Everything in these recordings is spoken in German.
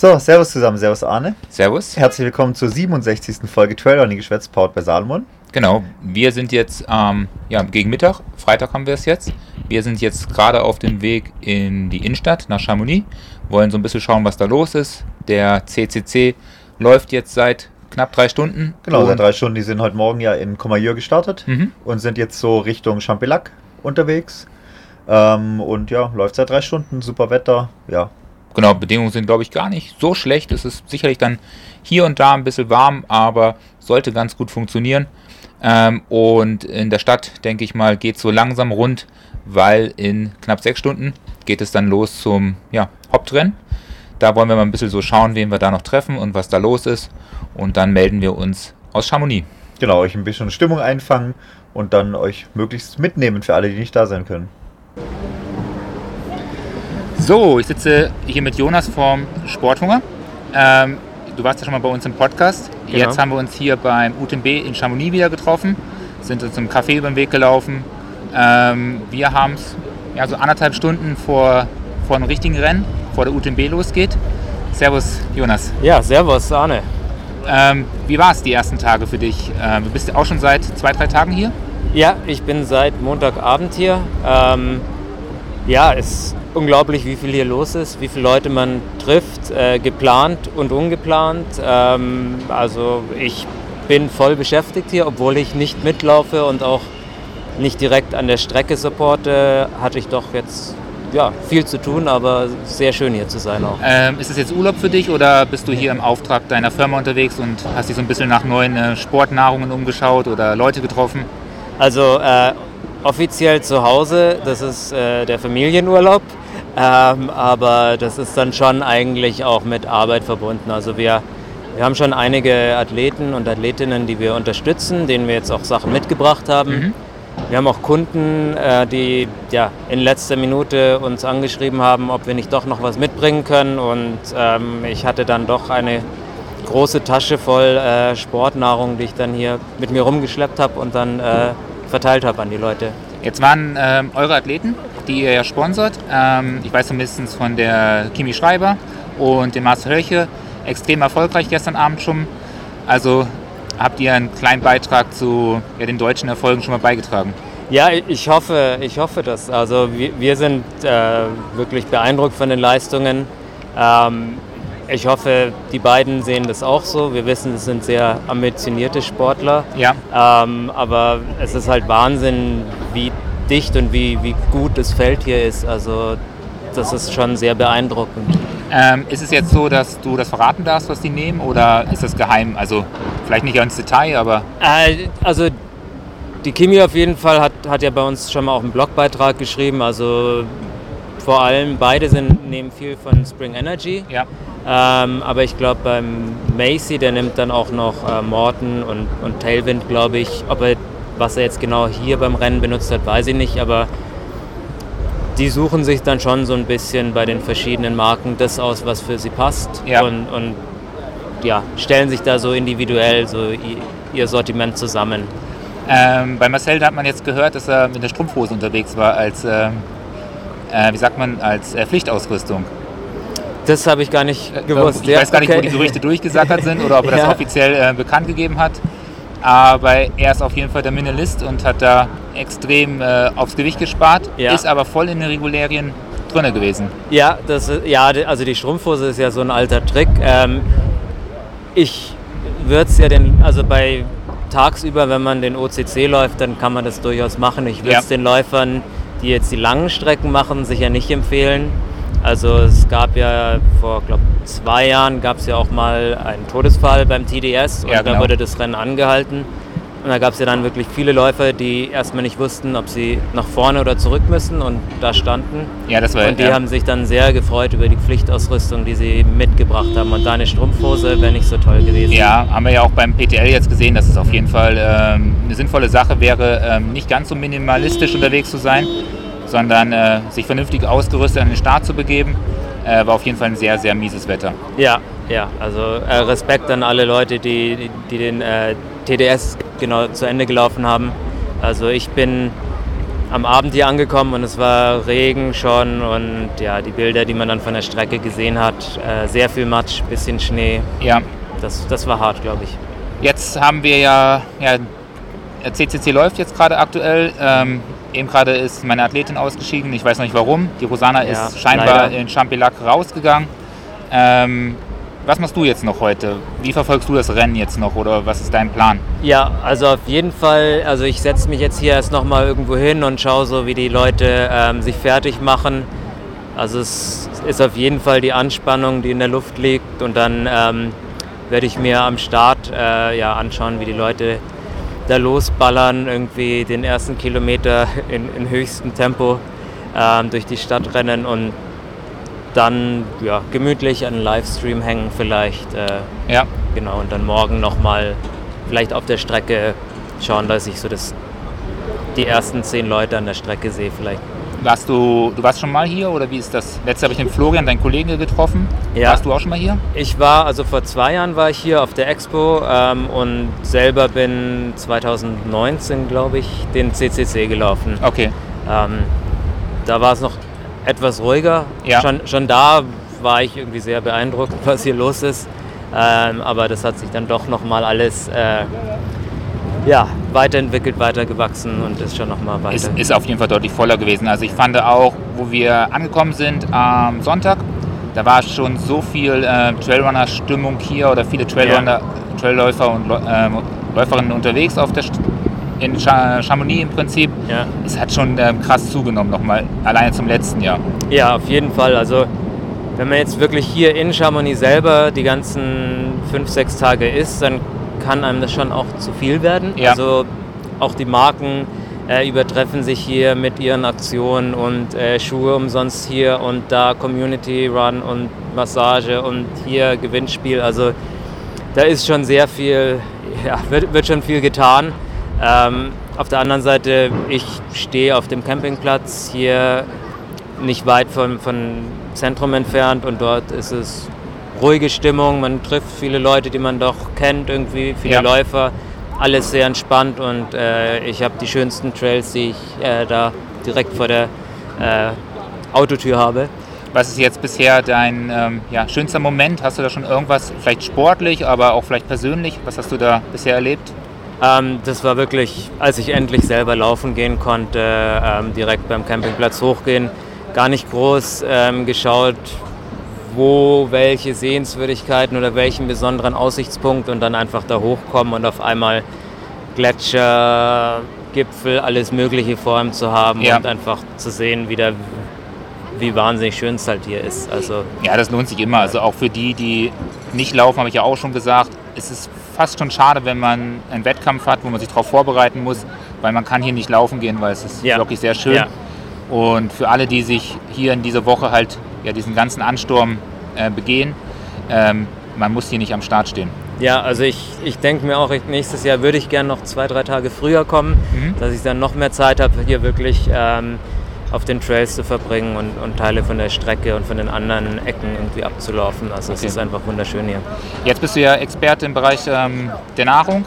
So, Servus zusammen, Servus Arne. Servus. Herzlich willkommen zur 67. Folge Trailrunning Geschwätz, powered bei Salomon. Genau, wir sind jetzt ähm, ja, gegen Mittag, Freitag haben wir es jetzt. Wir sind jetzt gerade auf dem Weg in die Innenstadt nach Chamonix, wollen so ein bisschen schauen, was da los ist. Der CCC läuft jetzt seit knapp drei Stunden. Genau, seit drei Stunden. Die sind heute Morgen ja in Comayeur gestartet Mhm. und sind jetzt so Richtung Champelac unterwegs. Ähm, und ja, läuft seit drei Stunden, super Wetter. Ja, Genau, Bedingungen sind, glaube ich, gar nicht so schlecht. Es ist sicherlich dann hier und da ein bisschen warm, aber sollte ganz gut funktionieren. Ähm, und in der Stadt, denke ich mal, geht es so langsam rund, weil in knapp sechs Stunden geht es dann los zum ja, Hauptrennen. Da wollen wir mal ein bisschen so schauen, wen wir da noch treffen und was da los ist. Und dann melden wir uns aus Chamonix. genau, euch ein bisschen Stimmung einfangen und dann euch möglichst mitnehmen für alle, die nicht da sein können. So, ich sitze hier mit Jonas vom Sporthunger. Ähm, du warst ja schon mal bei uns im Podcast. Genau. Jetzt haben wir uns hier beim UTMB in Chamonix wieder getroffen, sind uns zum Café über den Weg gelaufen. Ähm, wir haben es ja, so anderthalb Stunden vor, vor dem richtigen Rennen, vor der UTMB losgeht. Servus, Jonas. Ja, servus, Arne. Ähm, wie war es die ersten Tage für dich? Ähm, du bist auch schon seit zwei, drei Tagen hier? Ja, ich bin seit Montagabend hier. Ähm, ja, es ist unglaublich, wie viel hier los ist, wie viele Leute man trifft, äh, geplant und ungeplant. Ähm, also ich bin voll beschäftigt hier, obwohl ich nicht mitlaufe und auch nicht direkt an der Strecke supporte, hatte ich doch jetzt ja, viel zu tun, aber sehr schön hier zu sein auch. Ähm, ist es jetzt Urlaub für dich oder bist du hier im Auftrag deiner Firma unterwegs und hast dich so ein bisschen nach neuen äh, Sportnahrungen umgeschaut oder Leute getroffen? Also äh, offiziell zu Hause, das ist äh, der Familienurlaub, ähm, aber das ist dann schon eigentlich auch mit Arbeit verbunden. Also wir, wir haben schon einige Athleten und Athletinnen, die wir unterstützen, denen wir jetzt auch Sachen mitgebracht haben. Mhm. Wir haben auch Kunden, äh, die ja, in letzter Minute uns angeschrieben haben, ob wir nicht doch noch was mitbringen können. Und ähm, ich hatte dann doch eine große Tasche voll äh, Sportnahrung, die ich dann hier mit mir rumgeschleppt habe und dann äh, verteilt habe an die Leute. Jetzt waren ähm, eure Athleten, die ihr ja sponsert, ähm, ich weiß zumindest von der Kimi Schreiber und dem Marcel Hölche, extrem erfolgreich gestern Abend schon. Also habt ihr einen kleinen Beitrag zu ja, den deutschen Erfolgen schon mal beigetragen? Ja, ich hoffe, ich hoffe das. Also wir, wir sind äh, wirklich beeindruckt von den Leistungen. Ähm, ich hoffe, die beiden sehen das auch so. Wir wissen, es sind sehr ambitionierte Sportler. Ja. Ähm, aber es ist halt Wahnsinn, wie dicht und wie, wie gut das Feld hier ist. Also das ist schon sehr beeindruckend. Ähm, ist es jetzt so, dass du das verraten darfst, was die nehmen, oder ist das geheim? Also vielleicht nicht ins Detail, aber Äh, also die Kimi auf jeden Fall hat, hat ja bei uns schon mal auch einen Blogbeitrag geschrieben. Also vor allem beide sind, nehmen viel von Spring Energy. ja. Ähm, aber ich glaube beim Macy, der nimmt dann auch noch äh, Morton und, und Tailwind, glaube ich. Ob er, was er jetzt genau hier beim Rennen benutzt hat, weiß ich nicht. Aber die suchen sich dann schon so ein bisschen bei den verschiedenen Marken das aus, was für sie passt. Ja. Und, und ja, stellen sich da so individuell so ihr Sortiment zusammen. Ähm, bei Marcel hat man jetzt gehört, dass er mit der Strumpfhose unterwegs war als, ähm, äh, wie sagt man, als äh, Pflichtausrüstung. Das habe ich gar nicht gewusst. Ich weiß gar nicht, wo okay. die Gerüchte durchgesackert sind oder ob er das Ja. offiziell äh, bekannt gegeben hat. Aber er ist auf jeden Fall der Minimalist und hat da extrem äh, aufs Gewicht gespart, Ja. ist aber voll in den Regularien drin gewesen. Ja, das ja, also die Strumpfhose ist ja so ein alter Trick. Ähm, ich würde es ja den, also bei tagsüber, wenn man den OCC läuft, dann kann man das durchaus machen. Ich würde es Ja. den Läufern, die jetzt die langen Strecken machen, sicher nicht empfehlen. Also es gab ja vor, glaube zwei Jahren gab es ja auch mal einen Todesfall beim TDS und Ja, da genau. wurde das Rennen angehalten. Und da gab es ja dann wirklich viele Läufer, die erstmal nicht wussten, ob sie nach vorne oder zurück müssen und da standen. Ja, das war Und die ja, haben sich dann sehr gefreut über die Pflichtausrüstung, die sie mitgebracht haben. Und da eine Strumpfhose wäre nicht so toll gewesen. Ja, haben wir ja auch beim PTL jetzt gesehen, dass es auf jeden Fall ähm, eine sinnvolle Sache wäre, ähm, nicht ganz so minimalistisch unterwegs zu sein, sondern äh, sich vernünftig ausgerüstet an den Start zu begeben. Äh, war auf jeden Fall ein sehr, sehr mieses Wetter. Ja, ja. Also äh, Respekt an alle Leute, die, die, den äh, TDS genau zu Ende gelaufen haben. Also ich bin am Abend hier angekommen und es war Regen schon und ja, die Bilder, die man dann von der Strecke gesehen hat, äh, sehr viel Matsch, bisschen Schnee. Ja. Das, das war hart, glaube ich. Jetzt haben wir ja, ja CCC läuft jetzt gerade aktuell. Ähm, eben gerade ist meine Athletin ausgeschieden. Ich weiß noch nicht warum. Die Rosana ja, ist scheinbar leider. in Champilac rausgegangen. Ähm, was machst du jetzt noch heute? Wie verfolgst du das Rennen jetzt noch oder was ist dein Plan? Ja, also auf jeden Fall, also ich setze mich jetzt hier erst nochmal irgendwo hin und schaue so, wie die Leute ähm, sich fertig machen. Also es ist auf jeden Fall die Anspannung, die in der Luft liegt und dann ähm, werde ich mir am Start äh, ja, anschauen, wie die Leute da losballern, irgendwie den ersten Kilometer in, in höchstem Tempo ähm, durch die Stadt rennen und dann ja, gemütlich an Livestream hängen vielleicht. Äh, ja. Genau, und dann morgen nochmal vielleicht auf der Strecke schauen, dass ich so das, die ersten zehn Leute an der Strecke sehe vielleicht. Warst du, du warst schon mal hier oder wie ist das? Letztes habe ich den Florian, deinen Kollegen, getroffen. Ja. Warst du auch schon mal hier? Ich war, also vor zwei Jahren war ich hier auf der Expo ähm, und selber bin 2019, glaube ich, den CCC gelaufen. Okay. Ähm, da war es noch etwas ruhiger. Ja. Schon, schon da war ich irgendwie sehr beeindruckt, was hier los ist. Ähm, aber das hat sich dann doch nochmal alles äh, ja, weiterentwickelt, weitergewachsen und ist schon nochmal weiter. Ist, ist auf jeden Fall deutlich voller gewesen. Also ich fand auch, wo wir angekommen sind am Sonntag, da war schon so viel äh, Trailrunner-Stimmung hier oder viele Trailrunner, ja. Trailläufer und äh, Läuferinnen unterwegs auf der St in Chamonix im Prinzip. Ja. Es hat schon äh, krass zugenommen nochmal, alleine zum letzten Jahr. Ja, auf jeden Fall. Also wenn man jetzt wirklich hier in Chamonix selber die ganzen fünf, sechs Tage ist, dann kann einem das schon auch zu viel werden. Ja. Also auch die Marken äh, übertreffen sich hier mit ihren Aktionen und äh, Schuhe umsonst hier und da Community Run und Massage und hier Gewinnspiel. Also da ist schon sehr viel, ja, wird, wird schon viel getan. Ähm, auf der anderen Seite, ich stehe auf dem Campingplatz hier nicht weit von, von Zentrum entfernt und dort ist es ruhige Stimmung, man trifft viele Leute, die man doch kennt, irgendwie viele ja. Läufer, alles sehr entspannt und äh, ich habe die schönsten Trails, die ich äh, da direkt vor der äh, Autotür habe. Was ist jetzt bisher dein ähm, ja, schönster Moment? Hast du da schon irgendwas, vielleicht sportlich, aber auch vielleicht persönlich? Was hast du da bisher erlebt? Ähm, das war wirklich, als ich endlich selber laufen gehen konnte, ähm, direkt beim Campingplatz hochgehen. Gar nicht groß ähm, geschaut, wo welche Sehenswürdigkeiten oder welchen besonderen Aussichtspunkt und dann einfach da hochkommen und auf einmal Gletscher, Gipfel, alles Mögliche vor einem zu haben ja. und einfach zu sehen, wie, der, wie wahnsinnig schön es halt hier ist. Also, ja, das lohnt sich immer. Also auch für die, die nicht laufen, habe ich ja auch schon gesagt, es ist fast schon schade, wenn man einen Wettkampf hat, wo man sich darauf vorbereiten muss, weil man kann hier nicht laufen gehen, weil es ist ja. wirklich sehr schön. Ja. Und für alle, die sich hier in dieser Woche halt ja, diesen ganzen Ansturm äh, begehen. Ähm, man muss hier nicht am Start stehen. Ja, also ich, ich denke mir auch, nächstes Jahr würde ich gerne noch zwei, drei Tage früher kommen, mhm. dass ich dann noch mehr Zeit habe, hier wirklich ähm, auf den Trails zu verbringen und, und, Teile von der Strecke und von den anderen Ecken irgendwie abzulaufen. Also okay. es ist einfach wunderschön hier. Jetzt bist du ja Experte im Bereich ähm, der Nahrung.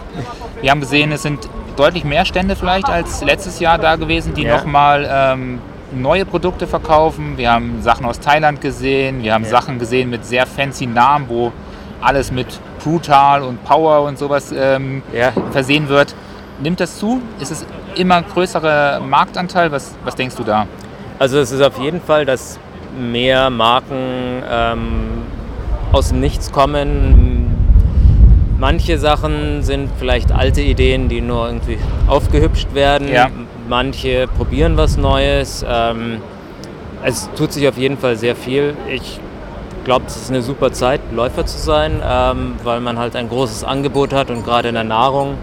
Wir haben gesehen, es sind deutlich mehr Stände vielleicht als letztes Jahr da gewesen, die ja. nochmal ähm, neue Produkte verkaufen. Wir haben Sachen aus Thailand gesehen. Wir haben ja. Sachen gesehen mit sehr fancy Namen, wo alles mit Brutal und Power und sowas ähm, ja. versehen wird. Nimmt das zu? Ist es immer größerer Marktanteil? Was, was denkst du da? Also es ist auf jeden Fall, dass mehr Marken ähm, aus dem Nichts kommen. Manche Sachen sind vielleicht alte Ideen, die nur irgendwie aufgehübscht werden. Ja manche probieren was Neues. Ähm, es tut sich auf jeden Fall sehr viel. Ich glaube, es ist eine super Zeit, Läufer zu sein, ähm, weil man halt ein großes Angebot hat und gerade in der Nahrung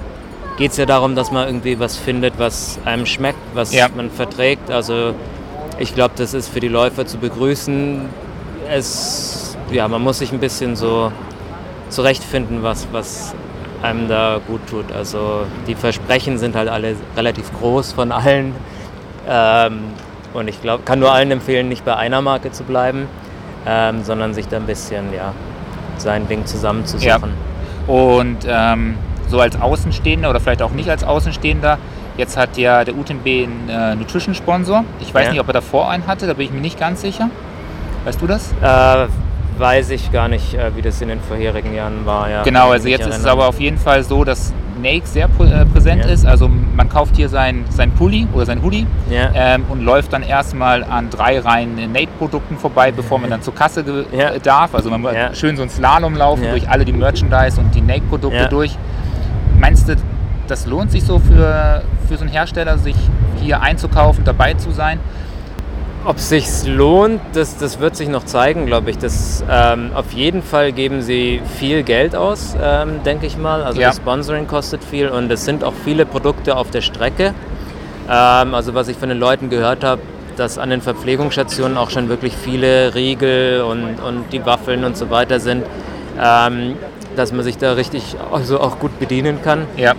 geht es ja darum, dass man irgendwie was findet, was einem schmeckt, was ja. man verträgt. Also ich glaube, das ist für die Läufer zu begrüßen. Es, ja, man muss sich ein bisschen so zurechtfinden, was, was einem da gut tut. Also die Versprechen sind halt alle relativ groß von allen. Ähm, und ich glaube, kann nur allen empfehlen, nicht bei einer Marke zu bleiben, ähm, sondern sich da ein bisschen ja, sein Ding zusammenzusuchen. Ja. Und ähm, so als Außenstehender oder vielleicht auch nicht als Außenstehender, Jetzt hat ja der UTMB einen äh, Nutrition-Sponsor. Ich weiß Ja. nicht, ob er davor einen hatte, da bin ich mir nicht ganz sicher. Weißt du das? Äh, weiß ich gar nicht, äh, wie das in den vorherigen Jahren war. Ja, Genau, also jetzt ist es erinnern. aber auf jeden Fall so, dass Nake sehr äh, präsent Ja. ist. Also man kauft hier sein, sein Pulli oder sein Hoodie Ja. ähm, und läuft dann erstmal an drei Reihen Nate-Produkten vorbei, bevor man dann zur Kasse Ja. äh, darf. Also man muss Ja. schön so einen Slalom laufen durch alle die Merchandise und die Nate-Produkte Ja. durch. Meinst du, das lohnt sich so für, für so einen Hersteller, sich hier einzukaufen, dabei zu sein? Ob sich's lohnt, das, das wird sich noch zeigen, glaube ich. Das, ähm, auf jeden Fall geben sie viel Geld aus, ähm, denke ich mal. Also Ja. das Sponsoring kostet viel und es sind auch viele Produkte auf der Strecke. Ähm, also was ich von den Leuten gehört habe, dass an den Verpflegungsstationen auch schon wirklich viele Riegel und, und die Waffeln und so weiter sind, ähm, dass man sich da richtig also auch gut bedienen kann. Ja.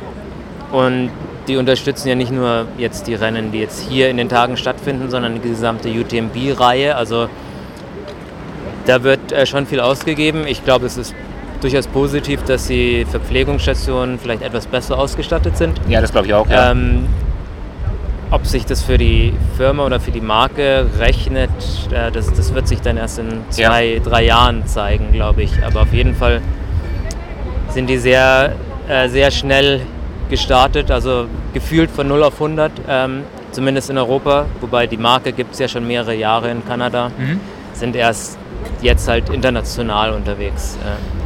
Und die unterstützen ja nicht nur jetzt die Rennen, die jetzt hier in den Tagen stattfinden, sondern die gesamte UTMB-Reihe. Also da wird äh, schon viel ausgegeben. Ich glaube, es ist durchaus positiv, dass die Verpflegungsstationen vielleicht etwas besser ausgestattet sind. Ja, das glaube ich auch. Ja. Ähm, ob sich das für die Firma oder für die Marke rechnet, äh, das, das wird sich dann erst in zwei, drei Jahren zeigen, glaube ich. Aber auf jeden Fall sind die sehr, äh, sehr schnell gestartet, also gefühlt von 0 auf 100, ähm, zumindest in Europa. Wobei die Marke gibt es ja schon mehrere Jahre in Kanada, Mhm. sind erst jetzt halt international unterwegs.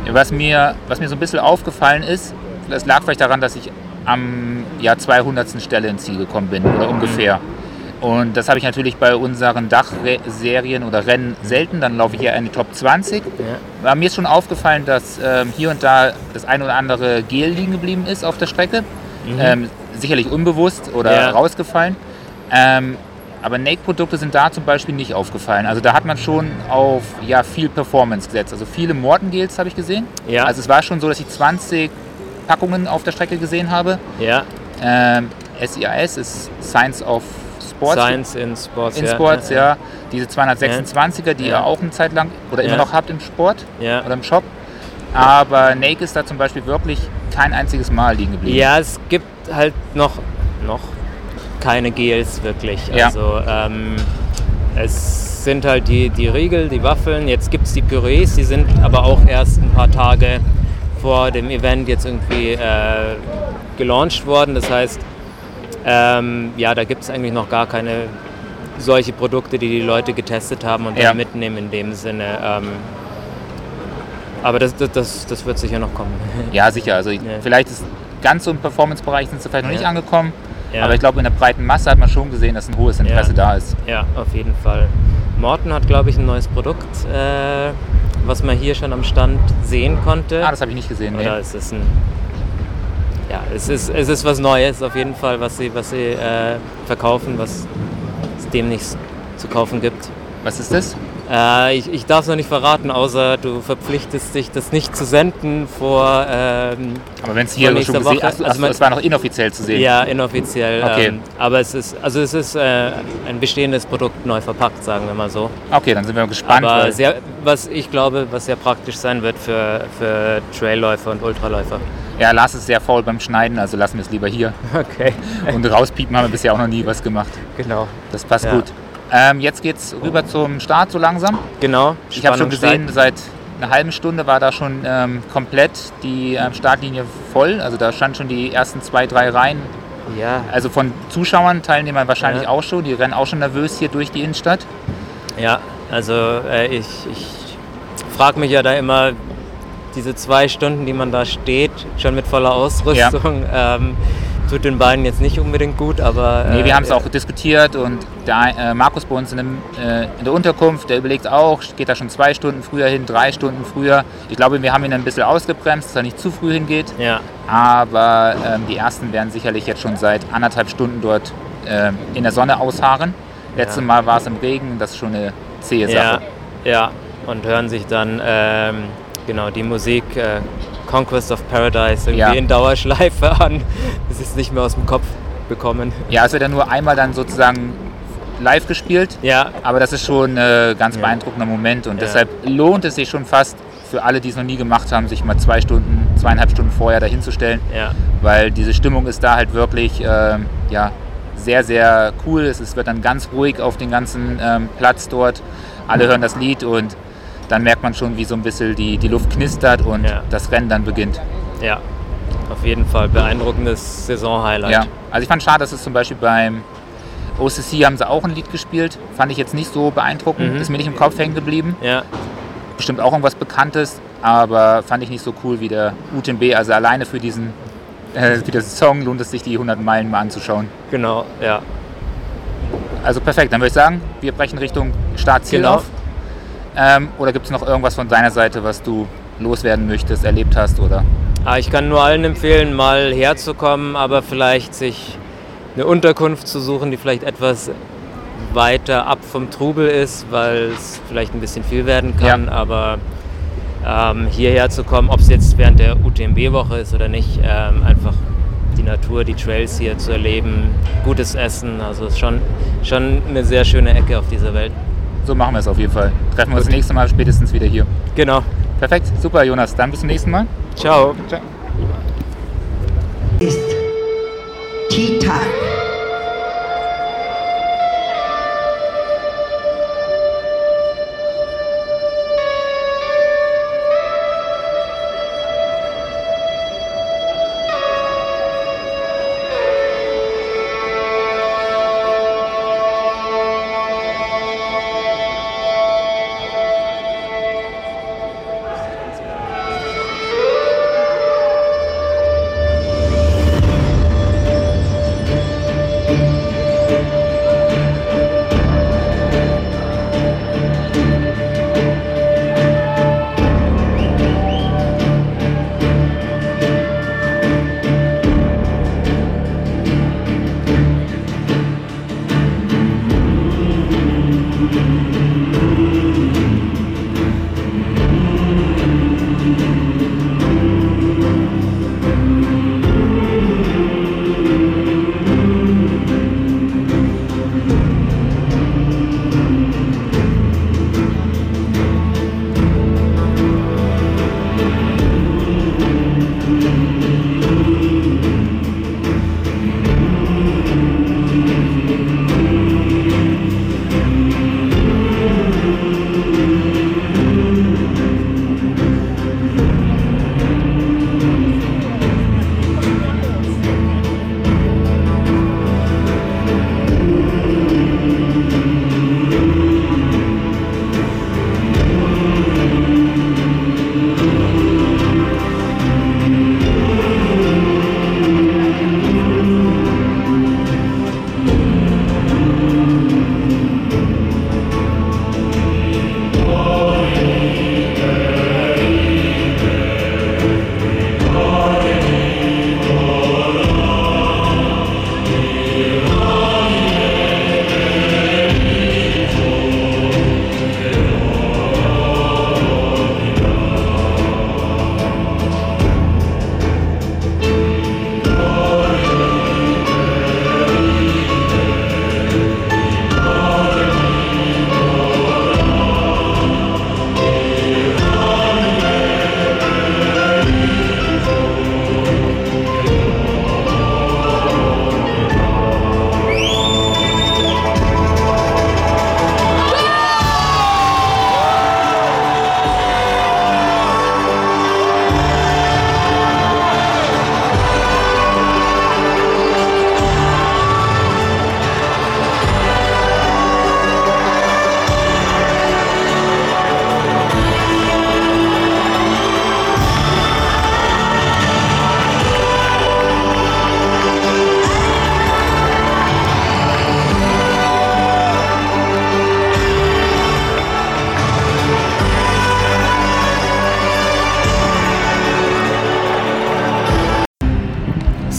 Äh, Was mir, was mir so ein bisschen aufgefallen ist, das lag vielleicht daran, dass ich am ja, 200. Stelle ins Ziel gekommen bin oder ungefähr. Und das habe ich natürlich bei unseren Dachserien oder Rennen selten. Dann laufe ich in die Top 20. ja. Aber mir ist schon aufgefallen, dass ähm, hier und da das ein oder andere Gel liegen geblieben ist auf der Strecke. Ähm, sicherlich unbewusst oder Ja. rausgefallen. Ähm, aber Nake-Produkte sind da zum Beispiel nicht aufgefallen. Also da hat man schon auf ja, viel Performance gesetzt. Also viele Morton-Gels habe ich gesehen. Ja. Also es war schon so, dass ich 20 Packungen auf der Strecke gesehen habe. ja, Ähm, SIAS ist Science of Sports. Science in Sports. in ja. Sports, ja. Diese 226er, die Ja. ihr auch eine Zeit lang oder immer Ja. noch habt im Sport Ja. oder im Shop. Aber Nake ist da zum Beispiel wirklich kein einziges Mal liegen geblieben. Ja, es gibt halt noch, noch keine Gels wirklich. Ja. Also ähm, es sind halt die, die Riegel, die Waffeln, jetzt gibt es die Pürees, die sind aber auch erst ein paar Tage vor dem Event jetzt irgendwie äh, gelauncht worden. Das heißt, ähm, ja, da gibt es eigentlich noch gar keine solche Produkte, die die Leute getestet haben und Ja. dann mitnehmen in dem Sinne. Ähm, aber das, das, das, das wird sicher noch kommen. Ja, sicher. Also Ja. vielleicht ist ganz so im Performance-Bereich sind sie vielleicht noch Ja. nicht angekommen. Ja. Aber ich glaube, in der breiten Masse hat man schon gesehen, dass ein hohes Interesse Ja. da ist. Ja, auf jeden Fall. Morton hat, glaube ich, ein neues Produkt, äh, was man hier schon am Stand sehen konnte. Ah, das habe ich nicht gesehen. Nee. Oder ist es ein. Ja, es ist, es ist was Neues auf jeden Fall, was sie, was sie äh, verkaufen, was es demnächst zu kaufen gibt. Was ist das? Äh, ich ich darf es noch nicht verraten, außer du verpflichtest dich, das nicht zu senden vor. Ähm, Aber wenn es hier schon gesehen Woche. Achso, Also achso, man- es war noch inoffiziell zu sehen. Ja, inoffiziell. Okay. Ähm, aber es ist, also es ist äh, ein bestehendes Produkt neu verpackt, sagen wir mal so. Okay, dann sind wir gespannt. aber sehr, was ich glaube, was sehr praktisch sein wird für, für Trailläufer und Ultraläufer. Ja, Lars ist sehr faul beim Schneiden, also lassen wir es lieber hier. Okay. Und rauspiepen haben wir bisher auch noch nie was gemacht. Genau. Das passt Ja. gut. Ähm, jetzt geht's rüber zum Start so langsam. Genau. Ich habe schon Spannung gesehen, seit einer halben Stunde war da schon ähm, komplett die ähm, Startlinie voll. Also da standen schon die ersten zwei, drei Reihen. steigt. Ja, Also von Zuschauern, Teilnehmern wahrscheinlich Ja. auch schon. Die rennen auch schon nervös hier durch die Innenstadt. ja. Also äh, ich, ich frage mich ja da immer, diese zwei Stunden, die man da steht, schon mit voller Ausrüstung, ähm, tut den Beinen jetzt nicht unbedingt gut, aber... Nee, äh, wir haben es auch diskutiert und der äh, Markus bei uns in, dem, äh, in der Unterkunft, der überlegt auch, geht da schon zwei Stunden früher hin, drei Stunden früher. Ich glaube, wir haben ihn ein bisschen ausgebremst, dass er nicht zu früh hingeht. Ja, Aber ähm, die ersten werden sicherlich jetzt schon seit anderthalb Stunden dort ähm, in der Sonne ausharren. Letztes Ja. Mal war es im Regen, das ist schon eine zähe ja, Sache. ja. Und hören sich dann ähm, genau die Musik äh, Conquest of Paradise irgendwie Ja. in Dauerschleife an. Das ist nicht mehr aus dem Kopf bekommen. Ja, es wird ja nur einmal dann sozusagen live gespielt, Ja, aber das ist schon ein äh, ganz Ja. beeindruckender Moment und Ja. deshalb lohnt es sich schon fast für alle, die es noch nie gemacht haben, sich mal zwei Stunden, zweieinhalb Stunden vorher dahinzustellen. Ja. Weil diese Stimmung ist da halt wirklich ähm, ja, sehr, sehr cool. Es wird dann ganz ruhig auf den ganzen ähm, Platz dort. Alle hören das Lied und dann merkt man schon, wie so ein bisschen die, die Luft knistert und Ja. das Rennen dann beginnt. Ja, auf jeden Fall beeindruckendes Saisonhighlight. Ja. Also ich fand schade, dass es zum Beispiel beim OCC haben sie auch ein Lied gespielt. Fand ich jetzt nicht so beeindruckend. Mhm. Ist mir nicht im Kopf hängen geblieben. ja, Bestimmt auch irgendwas Bekanntes, aber fand ich nicht so cool wie der UTMB. Also alleine für diesen äh, für diesen Song lohnt es sich, die 100 Meilen mal anzuschauen. genau, ja. Also perfekt, dann würde ich sagen, wir brechen Richtung Startziel Genau. auf. Ähm, oder gibt es noch irgendwas von deiner Seite, was du loswerden möchtest, erlebt hast? Oder? Ah, ich kann nur allen empfehlen, mal herzukommen, aber vielleicht sich eine Unterkunft zu suchen, die vielleicht etwas weiter ab vom Trubel ist, weil es vielleicht ein bisschen viel werden kann. Ja. Aber ähm, hierher zu kommen, ob es jetzt während der UTMB-Woche ist oder nicht, ähm, einfach die Natur, die Trails hier zu erleben, gutes Essen. Also es ist schon, schon eine sehr schöne Ecke auf dieser Welt. So machen wir es auf jeden Fall. Treffen wir uns das nächste Mal spätestens wieder hier. Genau. Perfekt, super Jonas. Dann bis zum nächsten Mal. Ciao. Ciao. ist Tea Time.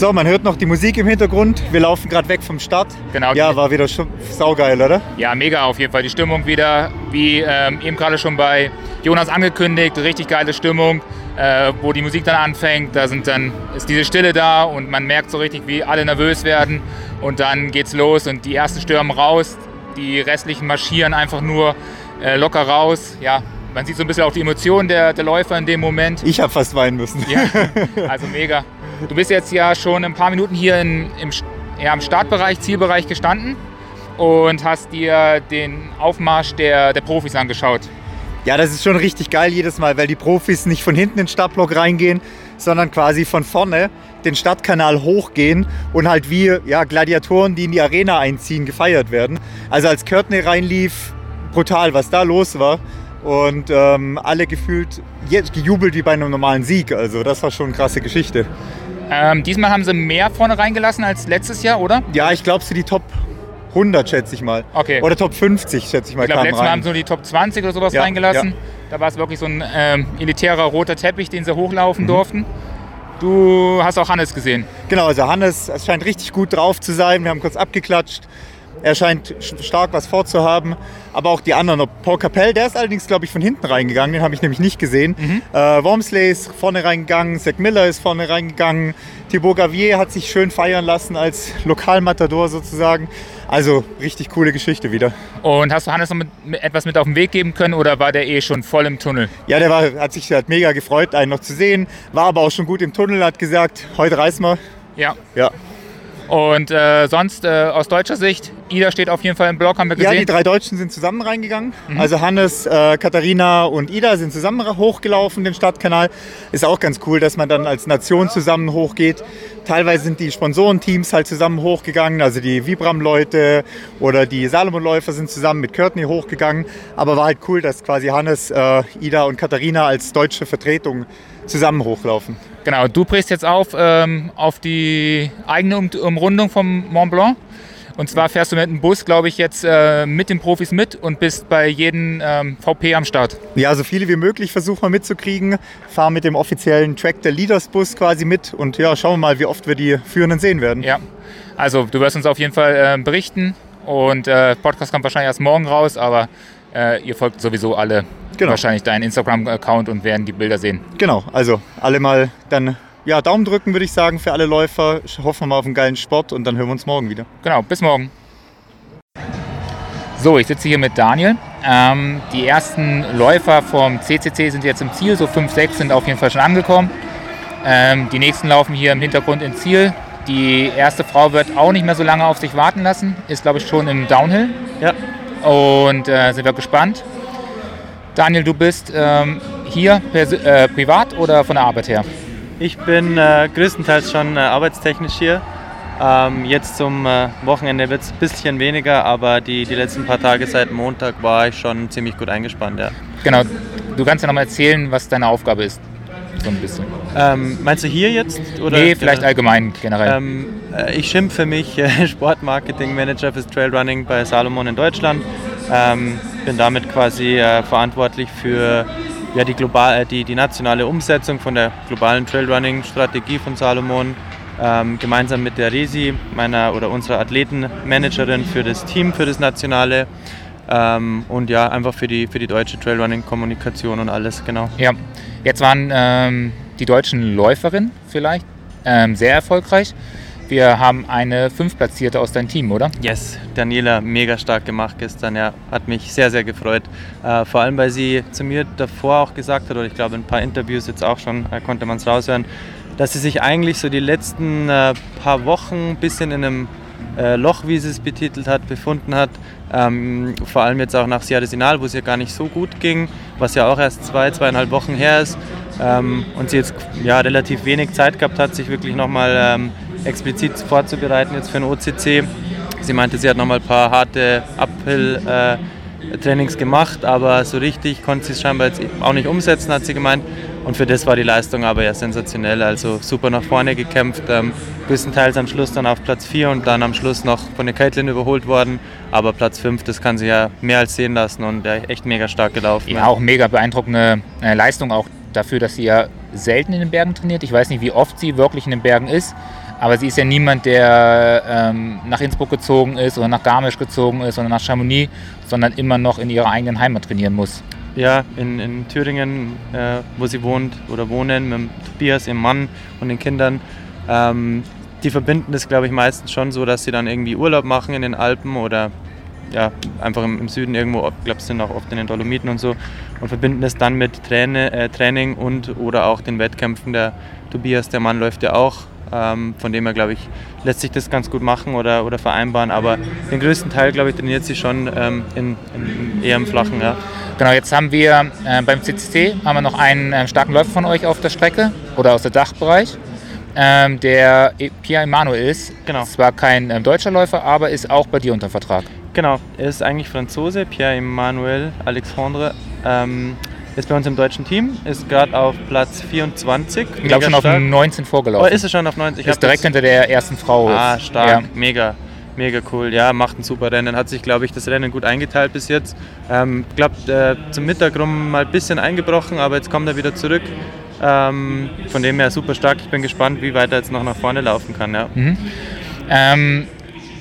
So, man hört noch die Musik im Hintergrund. Wir laufen gerade weg vom Start. Genau. Ja, war wieder saugeil, oder? Ja, mega auf jeden Fall. Die Stimmung wieder, wie ähm, eben gerade schon bei Jonas angekündigt, richtig geile Stimmung, äh, wo die Musik dann anfängt. Da sind dann, ist diese Stille da und man merkt so richtig, wie alle nervös werden. Und dann geht's los und die ersten stürmen raus, die restlichen marschieren einfach nur äh, locker raus. Ja, man sieht so ein bisschen auch die Emotionen der, der Läufer in dem Moment. Ich habe fast weinen müssen. Ja, also mega. Du bist jetzt ja schon ein paar Minuten hier in, im, ja, im Startbereich, Zielbereich gestanden und hast dir den Aufmarsch der, der Profis angeschaut. Ja, das ist schon richtig geil jedes Mal, weil die Profis nicht von hinten in den Startblock reingehen, sondern quasi von vorne den Stadtkanal hochgehen und halt wie ja, Gladiatoren, die in die Arena einziehen, gefeiert werden. Also als Courtney reinlief, brutal, was da los war. Und ähm, alle gefühlt jetzt gejubelt wie bei einem normalen Sieg. Also das war schon eine krasse Geschichte. Ähm, diesmal haben sie mehr vorne reingelassen als letztes Jahr, oder? Ja, ich glaube, so die Top 100 schätze ich mal. Okay. Oder Top 50 schätze ich mal. Ich glaube, letztes Mal haben sie nur die Top 20 oder sowas Ja, reingelassen. ja. Da war es wirklich so ein ähm, elitärer roter Teppich, den sie hochlaufen Mhm. durften. Du hast auch Hannes gesehen. Genau, also Hannes es scheint richtig gut drauf zu sein. Wir haben kurz abgeklatscht. Er scheint sch- stark was vorzuhaben. Aber auch die anderen. Paul Capell, der ist allerdings, glaube ich, von hinten reingegangen. Den habe ich nämlich nicht gesehen. Äh, Wormsley ist vorne reingegangen. Zach Miller ist vorne reingegangen. Thibaut Gavier hat sich schön feiern lassen als Lokalmatador sozusagen. Also richtig coole Geschichte wieder. Und hast du Hannes noch mit, mit etwas mit auf den Weg geben können oder war der eh schon voll im Tunnel? Ja, der war, hat sich hat mega gefreut, einen noch zu sehen. War aber auch schon gut im Tunnel, hat gesagt, heute reißen wir. Ja. Ja. Und äh, sonst äh, aus deutscher Sicht, Ida steht auf jeden Fall im Block, haben wir Ja, gesehen. die drei Deutschen sind zusammen reingegangen. Also Hannes, äh, Katharina und Ida sind zusammen hochgelaufen, den Stadtkanal. Ist auch ganz cool, dass man dann als Nation zusammen hochgeht. Teilweise sind die Sponsorenteams halt zusammen hochgegangen, also die Vibram-Leute oder die Salomon-Läufer sind zusammen mit Courtney hochgegangen. Aber war halt cool, dass quasi Hannes, äh, Ida und Katharina als deutsche Vertretung zusammen hochlaufen. Genau, du brichst jetzt auf ähm, auf die eigene um Umrundung vom Mont Blanc. Und zwar fährst du mit dem Bus, glaube ich, jetzt äh, mit den Profis mit und bist bei jedem ähm, VP am Start. Ja, so viele wie möglich versuchen wir mitzukriegen. Fahren mit dem offiziellen Track der Leaders Bus quasi mit und ja, schauen wir mal, wie oft wir die Führenden sehen werden. Ja, also du wirst uns auf jeden Fall äh, berichten und äh, Podcast kommt wahrscheinlich erst morgen raus, aber äh, ihr folgt sowieso alle Genau. wahrscheinlich deinen Instagram-Account und werden die Bilder sehen. Genau, also alle mal dann ja, Daumen drücken, würde ich sagen, für alle Läufer. Hoffen wir mal auf einen geilen Sport und dann hören wir uns morgen wieder. Genau, bis morgen. So, ich sitze hier mit Daniel. Ähm, die ersten Läufer vom CCC sind jetzt im Ziel, so 5, 6 sind auf jeden Fall schon angekommen. Ähm, die nächsten laufen hier im Hintergrund ins Ziel. Die erste Frau wird auch nicht mehr so lange auf sich warten lassen, ist glaube ich schon im Downhill. Ja. Und äh, sind wir gespannt. Daniel, du bist ähm, hier äh, privat oder von der Arbeit her? Ich bin äh, größtenteils schon äh, arbeitstechnisch hier. Ähm, jetzt zum äh, Wochenende wird es ein bisschen weniger, aber die, die letzten paar Tage seit Montag war ich schon ziemlich gut eingespannt. Ja. Genau, du kannst ja nochmal erzählen, was deine Aufgabe ist. So ein bisschen. Ähm, meinst du hier jetzt? Oder nee, vielleicht generell? allgemein generell. Ähm, äh, ich schimpfe mich Sportmarketing-Manager fürs Trailrunning bei Salomon in Deutschland. Ähm, bin damit quasi äh, verantwortlich für ja, die, global, äh, die, die nationale Umsetzung von der globalen Trailrunning-Strategie von Salomon. Ähm, gemeinsam mit der Resi, meiner oder unserer Athletenmanagerin für das Team, für das Nationale. Ähm, und ja, einfach für die, für die deutsche Trailrunning-Kommunikation und alles, genau. Ja, jetzt waren ähm, die deutschen Läuferinnen vielleicht ähm, sehr erfolgreich. Wir haben eine Fünftplatzierte aus deinem Team, oder? Yes, Daniela mega stark gemacht gestern, ja, hat mich sehr, sehr gefreut. Äh, vor allem, weil sie zu mir davor auch gesagt hat, oder ich glaube in ein paar Interviews jetzt auch schon, äh, konnte man es raushören, dass sie sich eigentlich so die letzten äh, paar Wochen ein bisschen in einem äh, Loch, wie sie es betitelt hat, befunden hat. Ähm, vor allem jetzt auch nach Sierra Sinal, wo es ihr gar nicht so gut ging, was ja auch erst zwei, zweieinhalb Wochen her ist. Ähm, und sie jetzt ja, relativ wenig Zeit gehabt hat, sich wirklich nochmal ähm, explizit vorzubereiten jetzt für ein OCC. Sie meinte, sie hat nochmal ein paar harte Uphill-Trainings gemacht, aber so richtig konnte sie es scheinbar jetzt auch nicht umsetzen, hat sie gemeint. Und für das war die Leistung aber ja sensationell. Also super nach vorne gekämpft, ähm, größtenteils am Schluss dann auf Platz 4 und dann am Schluss noch von der Caitlin überholt worden. Aber Platz 5, das kann sie ja mehr als sehen lassen und ja, echt mega stark gelaufen. Ja, auch mega beeindruckende äh, Leistung, auch dafür, dass sie ja selten in den Bergen trainiert. Ich weiß nicht, wie oft sie wirklich in den Bergen ist, aber sie ist ja niemand, der ähm, nach Innsbruck gezogen ist oder nach Garmisch gezogen ist oder nach Chamonix, sondern immer noch in ihrer eigenen Heimat trainieren muss. Ja, in, in Thüringen, äh, wo sie wohnt oder wohnen, mit Tobias, ihrem Mann und den Kindern. Ähm, die verbinden das, glaube ich, meistens schon so, dass sie dann irgendwie Urlaub machen in den Alpen oder ja, einfach im, im Süden irgendwo, ich glaube, sind auch oft in den Dolomiten und so und verbinden das dann mit Träne, äh, Training und oder auch den Wettkämpfen. Der Tobias, der Mann, läuft ja auch. Ähm, von dem her, glaube ich, lässt sich das ganz gut machen oder, oder vereinbaren. Aber den größten Teil, glaube ich, trainiert sie schon ähm, in, in, eher im Flachen. Ja. Genau, jetzt haben wir äh, beim CCC haben wir noch einen äh, starken Läufer von euch auf der Strecke oder aus der Dachbereich. Ähm, der Pierre Emanuel ist. Genau. Zwar kein äh, deutscher Läufer, aber ist auch bei dir unter Vertrag. Genau, er ist eigentlich Franzose, Pierre-Emmanuel Alexandre. Ähm, ist bei uns im deutschen Team, ist gerade auf Platz 24. Ich glaube schon auf 19 vorgelaufen. Oh, ist es schon auf 19? Ich ist direkt hinter der ersten Frau. Ah, stark, ja. mega. Mega cool, ja, macht ein super Rennen. Hat sich, glaube ich, das Rennen gut eingeteilt bis jetzt. Ähm, glaube, äh, zum Mittag rum mal ein bisschen eingebrochen, aber jetzt kommt er wieder zurück. Ähm, von dem her super stark. Ich bin gespannt, wie weit er jetzt noch nach vorne laufen kann. Ja. Mhm. Ähm,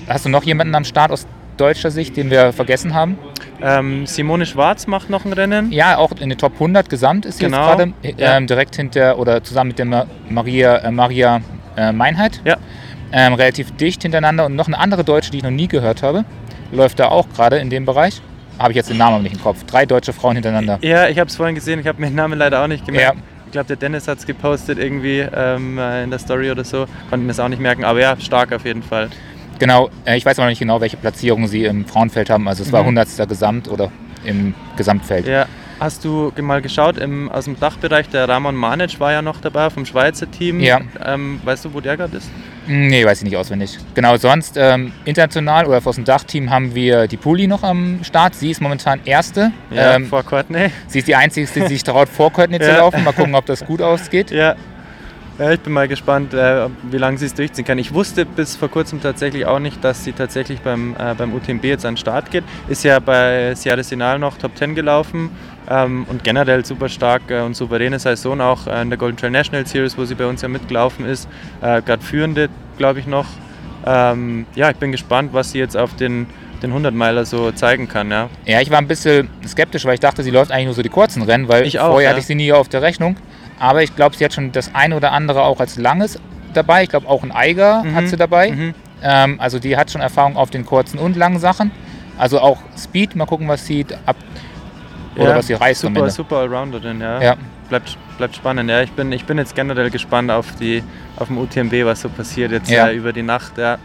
hast du noch jemanden am Start aus deutscher Sicht, den wir vergessen haben? Ähm, Simone Schwarz macht noch ein Rennen. Ja, auch in den Top 100 gesamt ist sie genau. jetzt gerade ähm, ja. direkt hinter oder zusammen mit der Maria, äh, Maria äh, Meinheit. Ja. Ähm, relativ dicht hintereinander und noch eine andere Deutsche, die ich noch nie gehört habe, läuft da auch gerade in dem Bereich. Habe ich jetzt den Namen nicht im Kopf. Drei deutsche Frauen hintereinander. Ja, ich habe es vorhin gesehen, ich habe mir den Namen leider auch nicht gemerkt. Ja. Ich glaube, der Dennis hat es gepostet irgendwie ähm, äh, in der Story oder so. Konnte mir das auch nicht merken, aber ja, stark auf jeden Fall. Genau, äh, ich weiß aber noch nicht genau, welche Platzierung sie im Frauenfeld haben. Also es war mhm. 100. Gesamt oder im Gesamtfeld. Ja. Hast du mal geschaut, im, aus dem Dachbereich, der Ramon Manic war ja noch dabei vom Schweizer Team. Ja. Ähm, weißt du, wo der gerade ist? Hm, nee, weiß ich nicht auswendig. Genau, sonst ähm, international oder aus dem Dachteam haben wir die Puli noch am Start. Sie ist momentan Erste. Ja, ähm, vor Courtney. Sie ist die Einzige, die sich traut, vor Courtney ja. zu laufen. Mal gucken, ob das gut ausgeht. Ja, ja, ich bin mal gespannt, äh, wie lange sie es durchziehen kann. Ich wusste bis vor kurzem tatsächlich auch nicht, dass sie tatsächlich beim, äh, beim UTMB jetzt an den Start geht. Ist ja bei Sierra Sinal noch Top 10 gelaufen ähm, und generell super stark äh, und souveräne Saison auch äh, in der Golden Trail National Series, wo sie bei uns ja mitgelaufen ist. Äh, Gerade führende, glaube ich, noch. Ähm, ja, ich bin gespannt, was sie jetzt auf den den 100-Meiler so zeigen kann. Ja. ja, ich war ein bisschen skeptisch, weil ich dachte, sie läuft eigentlich nur so die kurzen Rennen, weil ich auch, vorher ja. hatte ich sie nie auf der Rechnung. Aber ich glaube, sie hat schon das eine oder andere auch als langes dabei. Ich glaube, auch ein Eiger mhm. hat sie dabei. Mhm. Ähm, also die hat schon Erfahrung auf den kurzen und langen Sachen. Also auch Speed, mal gucken, was sie ab oder ja, was sie reißt. Super, super Allrounderin, ja. ja. Bleibt, bleibt spannend. Ja, ich bin, ich bin jetzt generell gespannt auf, die, auf dem UTMB, was so passiert jetzt ja. über die Nacht. Ja.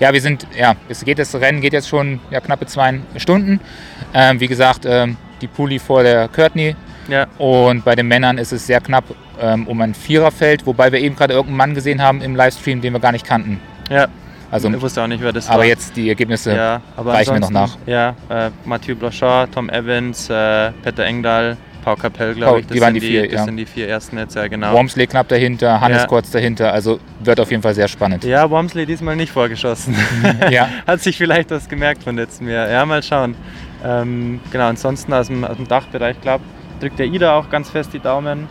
Ja, wir sind, ja, es geht das Rennen geht jetzt schon ja, knappe zwei Stunden. Ähm, wie gesagt, ähm, die Puli vor der Courtney ja. Und bei den Männern ist es sehr knapp ähm, um ein Viererfeld, wobei wir eben gerade irgendeinen Mann gesehen haben im Livestream, den wir gar nicht kannten. Ja. Also, ich wusste auch nicht, wer das aber war. Aber jetzt die Ergebnisse ja, reichen wir noch nach. Ja, äh, Mathieu Blanchard, Tom Evans, äh, Peter Engdahl, Paul Capell, glaube ich. Das, die waren die, die vier, das ja. sind die vier ersten jetzt, ja genau. Wormsley knapp dahinter, Hannes ja. kurz dahinter, also wird auf jeden Fall sehr spannend. Ja, Wormsley diesmal nicht vorgeschossen. ja. Hat sich vielleicht was gemerkt von letztem Jahr. Ja, mal schauen. Ähm, genau, ansonsten aus dem, aus dem Dachbereich, glaube drückt der Ida auch ganz fest die Daumen.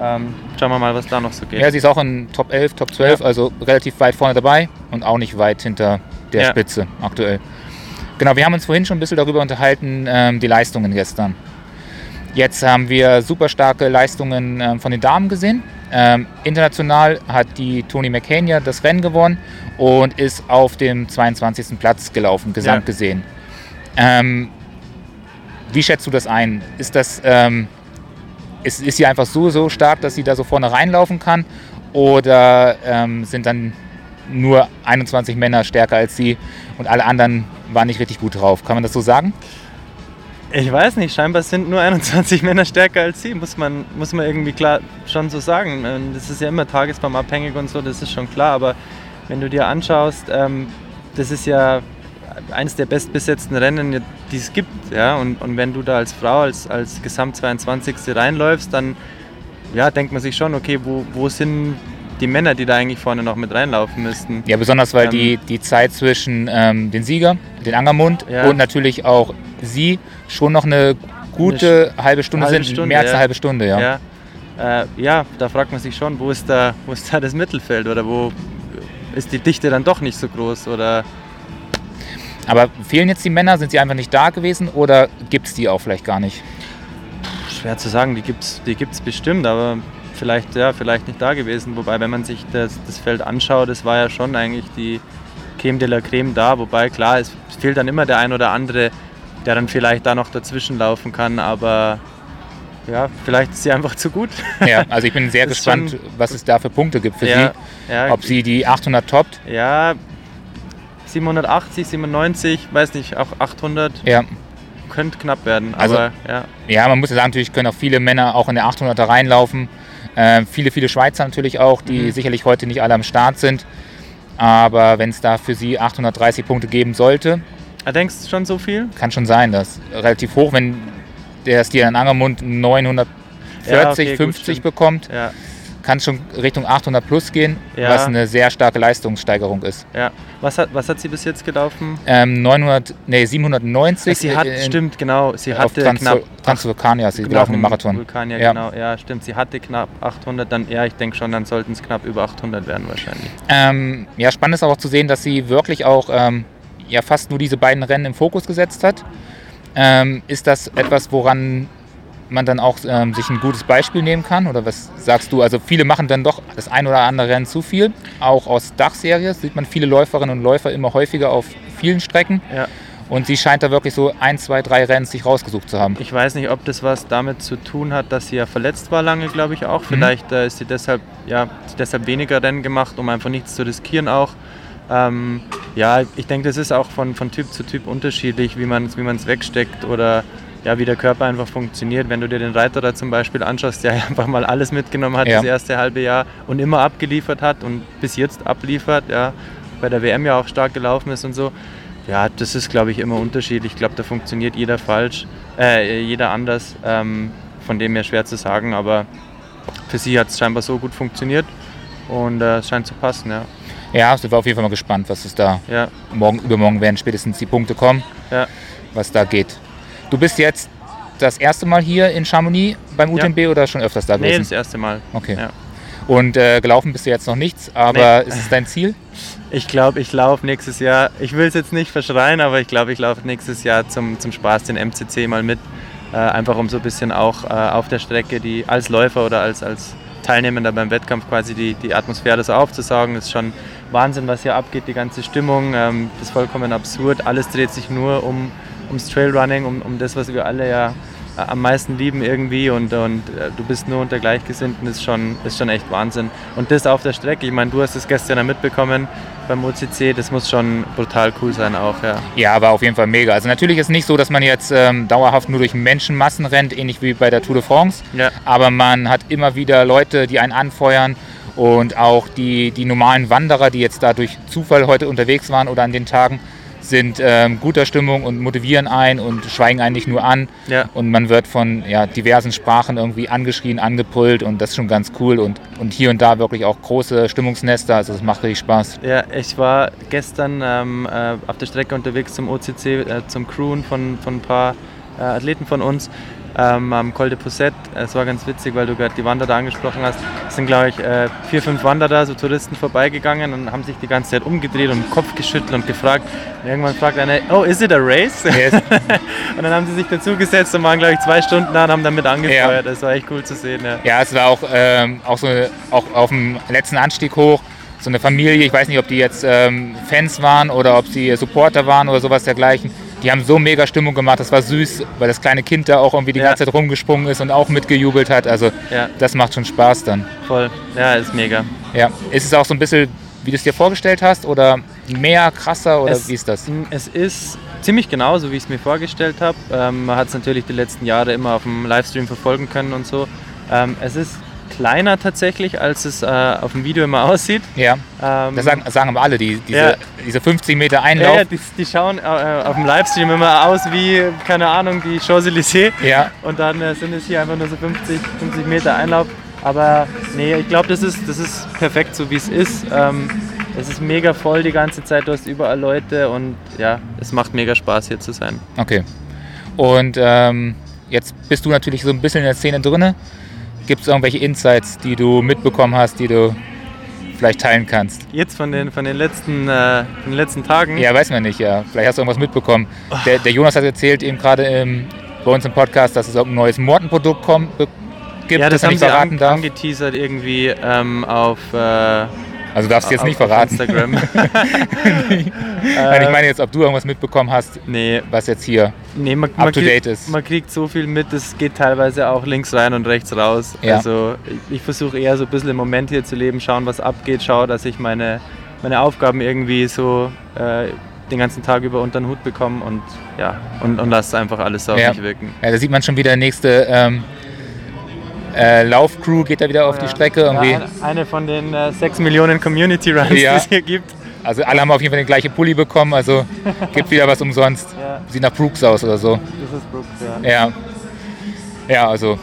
Ähm, schauen wir mal, was da noch so geht. Ja, sie ist auch in Top 11, Top 12, ja. also relativ weit vorne dabei und auch nicht weit hinter der ja. Spitze aktuell. Genau, wir haben uns vorhin schon ein bisschen darüber unterhalten, ähm, die Leistungen gestern. Jetzt haben wir super starke Leistungen ähm, von den Damen gesehen. Ähm, international hat die Toni McCania das Rennen gewonnen und ist auf dem 22. Platz gelaufen, gesamt ja. gesehen. Ähm, wie schätzt du das ein? Ist das ähm, ist, ist sie einfach so, so stark, dass sie da so vorne reinlaufen kann? Oder ähm, sind dann nur 21 Männer stärker als sie und alle anderen waren nicht richtig gut drauf? Kann man das so sagen? Ich weiß nicht, scheinbar sind nur 21 Männer stärker als sie, muss man, muss man irgendwie klar schon so sagen. Ähm, das ist ja immer tagesbaumabhängig und so, das ist schon klar, aber wenn du dir anschaust, ähm, das ist ja eines der bestbesetzten Rennen, die es gibt. Ja? Und, und wenn du da als Frau, als, als Gesamt 22. reinläufst, dann ja, denkt man sich schon, okay, wo, wo sind die Männer, die da eigentlich vorne noch mit reinlaufen müssten? Ja, besonders weil ähm, die, die Zeit zwischen ähm, den Sieger, den Angermund ja. und natürlich auch sie schon noch eine gute eine halbe Stunde halbe sind, Stunde, mehr als eine halbe Stunde, ja. Ja. Äh, ja, da fragt man sich schon, wo ist, da, wo ist da das Mittelfeld oder wo ist die Dichte dann doch nicht so groß oder aber fehlen jetzt die Männer? Sind sie einfach nicht da gewesen oder gibt es die auch vielleicht gar nicht? Schwer zu sagen, die gibt es die gibt's bestimmt, aber vielleicht, ja, vielleicht nicht da gewesen. Wobei, wenn man sich das, das Feld anschaut, das war ja schon eigentlich die Creme de la Creme da. Wobei, klar, es fehlt dann immer der ein oder andere, der dann vielleicht da noch dazwischen laufen kann. Aber ja, vielleicht ist sie einfach zu gut. Ja, also ich bin sehr gespannt, was es da für Punkte gibt für ja, sie. ja, Ob sie die 800 toppt. ja, 780, 97, weiß nicht, auch 800 Ja, könnte knapp werden. Also- Aber ja, ja, man muss ja sagen, natürlich können auch viele Männer auch in der 800er reinlaufen. Äh, viele, viele Schweizer natürlich auch, die Mhm. sicherlich heute nicht alle am Start sind. Aber wenn es da für sie 830 Punkte geben sollte, Ah, denkst du schon so viel? kann schon sein, dass relativ hoch, wenn der Stier in Angermund 940, Ja, okay, gut, 50 stimmt. bekommt, Ja, kann schon Richtung 800 plus gehen, Ja. was eine sehr starke Leistungssteigerung ist. ja. Was hat, was hat sie bis jetzt gelaufen? Ähm, 900, nee, 790 sie hat, in- stimmt, genau, sie hatte Trans knapp Transvulkania, sie Genau, gelaufen im vom Marathon. Vulkan, ja, genau. Ja, stimmt. Sie hatte knapp 800, dann, ja, ich denke schon, dann sollten es knapp über 800 werden wahrscheinlich. Ähm, ja, spannend ist auch zu sehen, dass sie wirklich auch ähm, ja, fast nur diese beiden Rennen im Fokus gesetzt hat. Ähm, ist das etwas, woran man dann auch ähm, sich ein gutes Beispiel nehmen kann? Oder was sagst du? Also viele machen dann doch das ein oder andere Rennen zu viel. Auch aus Dachserie sieht man viele Läuferinnen und Läufer immer häufiger auf vielen Strecken. Ja. Und sie scheint da wirklich so ein, zwei, drei Rennen sich rausgesucht zu haben. Ich weiß nicht, ob das was damit zu tun hat, dass sie ja verletzt war lange, glaube ich auch. Vielleicht äh, ist sie deshalb, ja, deshalb weniger Rennen gemacht, um einfach nichts zu riskieren auch. Ähm, ja, ich denke, das ist auch von, von Typ zu Typ unterschiedlich, wie man es wie man's wegsteckt oder ja, wie der Körper einfach funktioniert. Wenn du dir den Reiter da zum Beispiel anschaust, der einfach mal alles mitgenommen hat Ja. das erste halbe Jahr und immer abgeliefert hat und bis jetzt abliefert, ja, bei der WM ja auch stark gelaufen ist und so. Ja, das ist, glaube ich, immer unterschiedlich. Ich glaube, da funktioniert jeder falsch, äh, jeder anders. Ähm, von dem her schwer zu sagen, aber für sie hat es scheinbar so gut funktioniert und äh, es scheint zu passen, ja. Ja, sind wir auf jeden Fall mal gespannt, was es da Ja, morgen, übermorgen werden spätestens die Punkte kommen, ja. was da geht. Du bist jetzt das erste Mal hier in Chamonix beim Ja. UTMB oder schon öfters da Nee, gewesen? das erste Mal. okay. Ja. Und äh, gelaufen bist du jetzt noch nichts, aber Nee. ist es dein Ziel? Ich glaube, ich laufe nächstes Jahr, ich will es jetzt nicht verschreien, aber ich glaube, ich laufe nächstes Jahr zum, zum Spaß den MCC mal mit. Äh, einfach um so ein bisschen auch äh, auf der Strecke die, als Läufer oder als, als Teilnehmender beim Wettkampf quasi die, die Atmosphäre so aufzusaugen. Das ist schon Wahnsinn, was hier abgeht, die ganze Stimmung. Ähm, das ist vollkommen absurd. Alles dreht sich nur um, ums Trailrunning, um, um das, was wir alle ja äh, am meisten lieben irgendwie und, und äh, du bist nur unter Gleichgesinnten, ist schon, ist schon echt Wahnsinn. Und das auf der Strecke, ich meine, du hast es gestern ja mitbekommen beim OCC, das muss schon brutal cool sein auch, ja. Ja, aber auf jeden Fall mega. Also natürlich ist es nicht so, dass man jetzt ähm, dauerhaft nur durch Menschenmassen rennt, ähnlich wie bei der Tour de France. Ja. Aber man hat immer wieder Leute, die einen anfeuern und auch die, die normalen Wanderer, die jetzt da durch Zufall heute unterwegs waren oder an den Tagen, sind ähm, guter Stimmung und motivieren ein und schweigen eigentlich nur an. Ja. Und man wird von ja, diversen Sprachen irgendwie angeschrien, angebrüllt und das ist schon ganz cool. Und, und hier und da wirklich auch große Stimmungsnester, also es macht richtig Spaß. Ja, ich war gestern ähm, äh, auf der Strecke unterwegs zum OCC, äh, zum Crewen von, von ein paar äh, Athleten von uns ähm, am Col de Poussette. Es war ganz witzig, weil du gerade die Wanderer angesprochen hast. Es sind, glaube ich, äh, vier, fünf Wanderer, so Touristen vorbeigegangen und haben sich die ganze Zeit umgedreht und den Kopf geschüttelt und gefragt. Und irgendwann fragt einer, oh, is it a race? Yes. und dann haben sie sich dazugesetzt und waren, glaube ich, zwei Stunden da und haben damit angefeuert. Das war echt cool zu sehen. Ja. Ja, es war auch, ähm, auch so auch auf dem letzten Anstieg hoch. So eine Familie, ich weiß nicht, ob die jetzt ähm, Fans waren oder ob sie Supporter waren oder sowas dergleichen. Die haben so mega Stimmung gemacht, das war süß, weil das kleine Kind da auch irgendwie die Ja. ganze Zeit rumgesprungen ist und auch mitgejubelt hat. Also Ja. das macht schon Spaß dann. Voll. Ja, ist mega. Ja. Ist es auch so ein bisschen, wie du es dir vorgestellt hast oder mehr, krasser oder Es- wie ist das? Es ist ziemlich genauso, wie ich es mir vorgestellt habe. Ähm, man hat es natürlich die letzten Jahre immer auf dem Livestream verfolgen können und so. Ähm, es ist kleiner tatsächlich, als es äh, auf dem Video immer aussieht. Ja, Ähm, das sagen, sagen aber alle, die, diese, Ja. diese 50 Meter ja, Einlauf. ja, die, die schauen äh, auf dem Livestream immer aus wie, keine Ahnung, die Champs-Élysées. Ja, Und dann äh, sind es hier einfach nur so 50, 50 Meter Einlauf. Aber nee, ich glaube, das ist, das ist perfekt so, wie es ist. Ähm, es ist mega voll die ganze Zeit, du hast überall Leute und ja, es macht mega Spaß hier zu sein. Okay. Und ähm, jetzt bist du natürlich so ein bisschen in der Szene drinne. Gibt es irgendwelche Insights, die du mitbekommen hast, die du vielleicht teilen kannst? Jetzt von den, von den, letzten, äh, von den letzten Tagen. Ja, weiß man nicht, ja. Vielleicht hast du irgendwas mitbekommen. Der, der Jonas hat erzählt eben gerade bei uns im Podcast, dass es auch ein neues Mortenprodukt kommt, gibt, Ja, das, er haben nicht sie verraten an, darf. angeteasert irgendwie ähm, auf, äh, Also darfst du jetzt nicht verraten. Instagram. Nein, ich meine jetzt, ob du irgendwas mitbekommen hast, nee, was jetzt hier nee man, up to date kriegt, ist. man kriegt so viel mit, es geht teilweise auch links rein und rechts raus. Ja. Also ich, ich versuche eher so ein bisschen im Moment hier zu leben, schauen, was abgeht, schaue, dass ich meine, meine Aufgaben irgendwie so äh, den ganzen Tag über unter den Hut bekomme und ja, und, und lasse einfach alles auf Ja. mich wirken. Ja, da sieht man schon wieder der nächste ähm, äh, Laufcrew geht da wieder auf die Strecke. Irgendwie. Ja, eine- von den äh, 6 Millionen Community Runs, Ja. die es hier gibt. Also alle haben auf jeden Fall den gleichen Pulli bekommen, also gibt wieder was umsonst. Ja, Sieht nach Brooks aus oder so. das ist Brooks, ja. Ja. Ja, also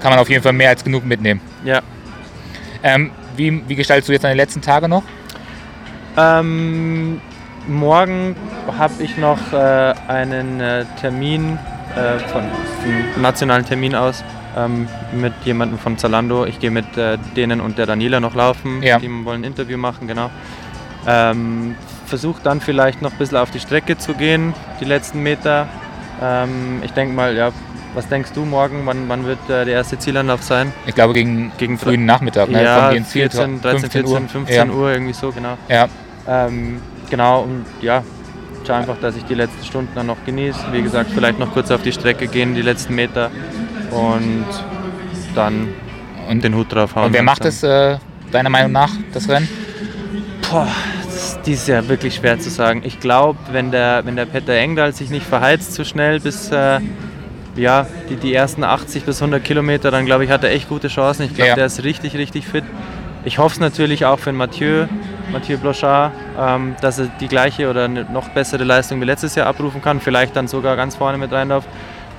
kann man auf jeden Fall mehr als genug mitnehmen. ja. Ähm, wie, wie gestaltest du jetzt deine letzten Tage noch? Ähm, morgen habe ich noch äh, einen äh, Termin äh, von einen nationalen Termin aus ähm, mit jemandem von Zalando. Ich gehe mit äh, denen und der Daniela noch laufen. Ja. Die wollen ein Interview machen, genau. Ähm, Versuche dann vielleicht noch ein bisschen auf die Strecke zu gehen, die letzten Meter. Ähm, ich denke mal, ja, was denkst du morgen? Wann, wann wird äh, der erste Zielanlauf sein? Ich glaube gegen, Gegen frühen Nachmittag. Ne? ja, Ziel, 14, 13, 14, 15 ja. Uhr, irgendwie so, genau. Ja. Ähm, genau, und ja, schau einfach, dass ich die letzten Stunden dann noch genieße. Wie gesagt, vielleicht noch kurz auf die Strecke gehen, die letzten Meter und dann Und, den Hut drauf hauen. und wer macht es äh, deiner Meinung nach, das Rennen? Boah, das ist dieses Jahr wirklich schwer zu sagen. Ich glaube, wenn der, wenn der Peter Engdahl sich nicht verheizt zu schnell bis äh, ja, die, die ersten 80 bis 100 Kilometer, dann glaube ich, hat er echt gute Chancen. Ich glaube, Ja. der ist richtig, richtig fit. Ich hoffe es natürlich auch für Mathieu, Mathieu Blochard, ähm, dass er die gleiche oder eine noch bessere Leistung wie letztes Jahr abrufen kann. Vielleicht dann sogar ganz vorne mit reinläuft.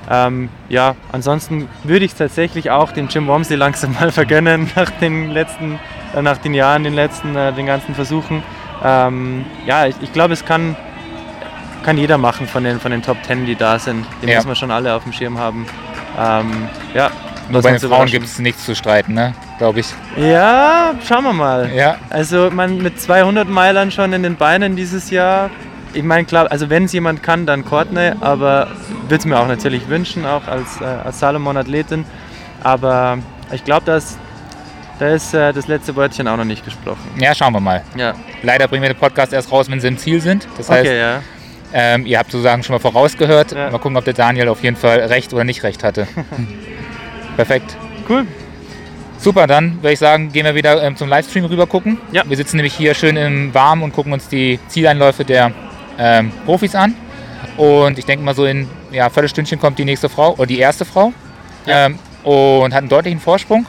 Ähm, ja, ansonsten würde ich es tatsächlich auch dem Jim Wormsley langsam mal vergönnen nach den letzten, äh, nach den Jahren, den letzten, äh, den ganzen Versuchen. Ähm, ja, ich, ich glaube, es kann, kann jeder machen von den, von den Top Ten, die da sind. Die Ja. muss man schon alle auf dem Schirm haben. Ähm, ja, Nur bei den Frauen gibt es nichts zu streiten, ne? glaube ich. Ja, schauen wir mal. Ja, Also man mit 200 Meilern schon in den Beinen dieses Jahr. Ich meine, klar, also wenn es jemand kann, dann Courtney, aber würde es mir auch natürlich wünschen, auch als, äh, als Salomon-Athletin. Aber ich glaube, dass da ist äh, das letzte Wörtchen auch noch nicht gesprochen. ja, schauen wir mal. Ja, Leider bringen wir den Podcast erst raus, wenn sie im Ziel sind. Das heißt, okay, ja. ähm, ihr habt sozusagen schon mal vorausgehört. Ja. Mal gucken, ob der Daniel auf jeden Fall recht oder nicht recht hatte. Perfekt. Cool. Super, dann würde ich sagen, gehen wir wieder ähm, zum Livestream rüber gucken. Ja. Wir sitzen nämlich hier schön im Warm und gucken uns die Zieleinläufe der ähm, Profis an. Und ich denke mal so in ja, Viertelstündchen kommt die nächste Frau oder die erste Frau. Ähm, und hat einen deutlichen Vorsprung.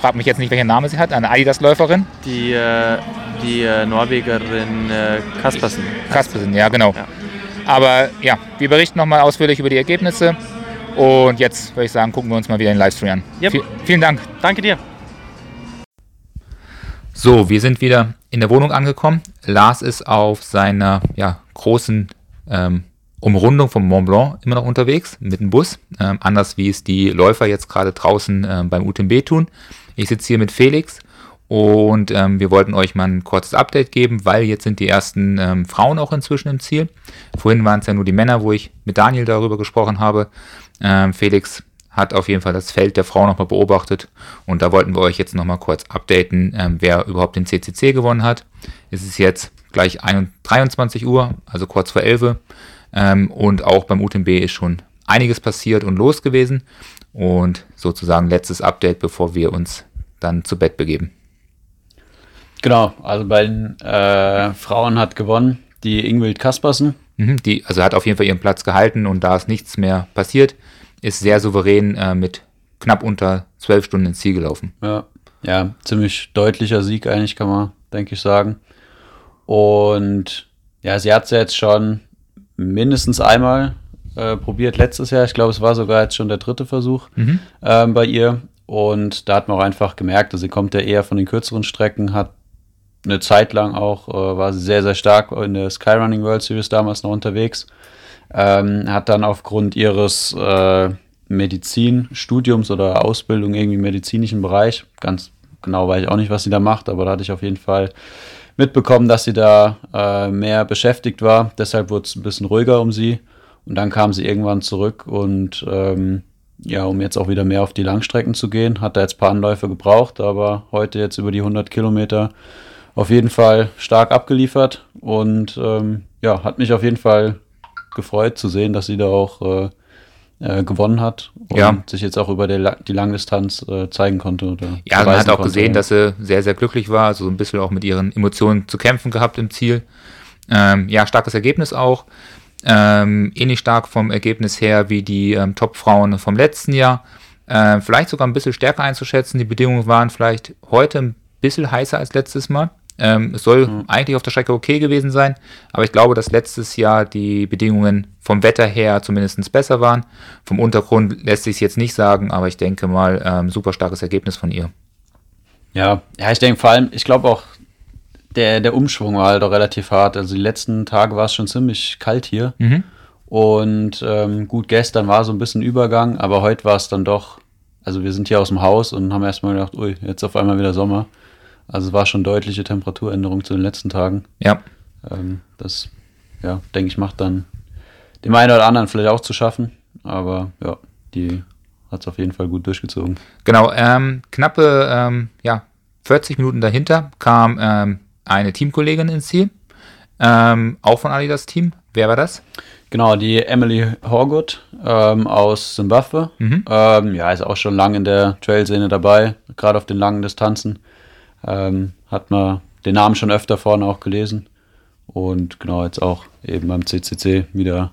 Frag mich jetzt nicht, welchen Namen sie hat. Eine Adidas-Läuferin. Die, äh, die äh, Norwegerin äh, Kaspersen. Kaspersen, ja genau. Ja. Aber ja, wir berichten nochmal ausführlich über die Ergebnisse. Und jetzt würde ich sagen, gucken wir uns mal wieder den Livestream an. Yep. Vi- vielen Dank. Danke dir. So, wir sind wieder in der Wohnung angekommen. Lars ist auf seiner ja, großen ähm, Umrundung vom Mont Blanc immer noch unterwegs mit dem Bus. Ähm, anders wie es die Läufer jetzt gerade draußen ähm, beim UTMB tun. Ich sitze hier mit Felix und ähm, wir wollten euch mal ein kurzes Update geben, weil jetzt sind die ersten ähm, Frauen auch inzwischen im Ziel. Vorhin waren es ja nur die Männer, wo ich mit Daniel darüber gesprochen habe. Ähm, Felix hat auf jeden Fall das Feld der Frau nochmal beobachtet und da wollten wir euch jetzt nochmal kurz updaten, ähm, wer überhaupt den CCC gewonnen hat. Es ist jetzt gleich 21 23 Uhr, also kurz vor 11 Uhr ähm, und auch beim UTMB ist schon einiges passiert und los gewesen und sozusagen letztes Update, bevor wir uns dann zu Bett begeben. Genau, also bei den äh, Frauen hat gewonnen die Ingwild Kaspersen. Mhm, die, also hat auf jeden Fall ihren Platz gehalten und da ist nichts mehr passiert, ist sehr souverän äh, mit knapp unter zwölf Stunden ins Ziel gelaufen. Ja, ja, ziemlich deutlicher Sieg eigentlich, kann man, denke ich, sagen. Und ja, sie hat es ja jetzt schon mindestens einmal äh, probiert letztes Jahr. Ich glaube, es war sogar jetzt schon der dritte Versuch ähm, bei ihr. Und da hat man auch einfach gemerkt, also sie kommt ja eher von den kürzeren Strecken, hat eine Zeit lang auch, äh, war sie sehr, sehr stark in der Skyrunning World Series damals noch unterwegs. Ähm, hat dann aufgrund ihres äh, Medizinstudiums oder Ausbildung irgendwie im medizinischen Bereich, ganz genau weiß ich auch nicht, was sie da macht, aber da hatte ich auf jeden Fall mitbekommen, dass sie da äh, mehr beschäftigt war. Deshalb wurde es ein bisschen ruhiger um sie. Und dann kam sie irgendwann zurück und ähm, ja, um jetzt auch wieder mehr auf die Langstrecken zu gehen. Hat er jetzt ein paar Anläufe gebraucht, aber heute jetzt über die 100 Kilometer auf jeden Fall stark abgeliefert und ähm, ja, hat mich auf jeden Fall gefreut zu sehen, dass sie da auch äh, äh, gewonnen hat und Ja. sich jetzt auch über die, La- die Langdistanz äh, zeigen konnte. Oder Ja, man hat auch konnte. gesehen, dass sie sehr, sehr glücklich war, also so ein bisschen auch mit ihren Emotionen zu kämpfen gehabt im Ziel. Ähm, ja, starkes Ergebnis auch. Ähm, ähnlich stark vom Ergebnis her wie die ähm, Top-Frauen vom letzten Jahr. Äh, vielleicht sogar ein bisschen stärker einzuschätzen. Die Bedingungen waren vielleicht heute ein bisschen heißer als letztes Mal. Ähm, es soll eigentlich auf der Strecke okay gewesen sein, aber ich glaube, dass letztes Jahr die Bedingungen vom Wetter her zumindest besser waren. Vom Untergrund lässt sich jetzt nicht sagen, aber ich denke mal, ähm, super starkes Ergebnis von ihr. Ja, ja, ich denke vor allem, ich glaube auch, der, der Umschwung war halt auch relativ hart. Also die letzten Tage war es schon ziemlich kalt hier. Mhm. Und ähm, gut, gestern war so ein bisschen Übergang, aber heute war es dann doch, also wir sind hier aus dem Haus und haben erstmal gedacht, ui, jetzt auf einmal wieder Sommer. Also es war schon deutliche Temperaturänderung zu den letzten Tagen. Ja, Ähm, das, ja, denke ich, macht dann dem einen oder anderen vielleicht auch zu schaffen. Aber ja, die hat es auf jeden Fall gut durchgezogen. genau. Ähm, knappe ähm, ja, 40 Minuten dahinter kam ähm, eine Teamkollegin ins Ziel. Ähm, auch von Adidas Team. Wer war das? Genau, die Emily Horgood ähm, aus Zimbabwe. Mhm. Ähm, ja, ist auch schon lange in der Trail-Szene dabei, gerade auf den langen Distanzen. Ähm, hat man den Namen schon öfter vorne auch gelesen. Und genau, jetzt auch eben beim CCC wieder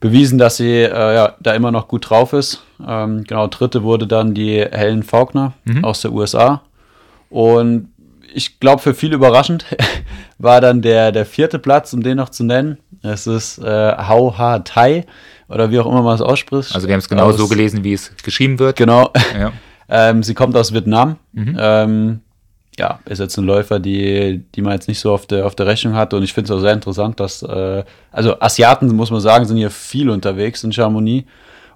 bewiesen, dass sie äh, ja, da immer noch gut drauf ist. Ähm, genau, dritte wurde dann die Helen Faulkner aus der USA. Und ich glaube, für viele überraschend war dann der, der vierte Platz, um den noch zu nennen. Es ist äh, Hau Ha Tai oder wie auch immer man es ausspricht. Also wir haben es genau Aus- so gelesen, wie es geschrieben wird. Genau. Ja. Ähm, sie kommt aus Vietnam. Mhm. Ähm, ja, ist jetzt ein Läufer, die, die man jetzt nicht so auf der, auf der Rechnung hatte. Und ich finde es auch sehr interessant, dass, äh, also Asiaten, muss man sagen, sind hier viel unterwegs in Chamonix.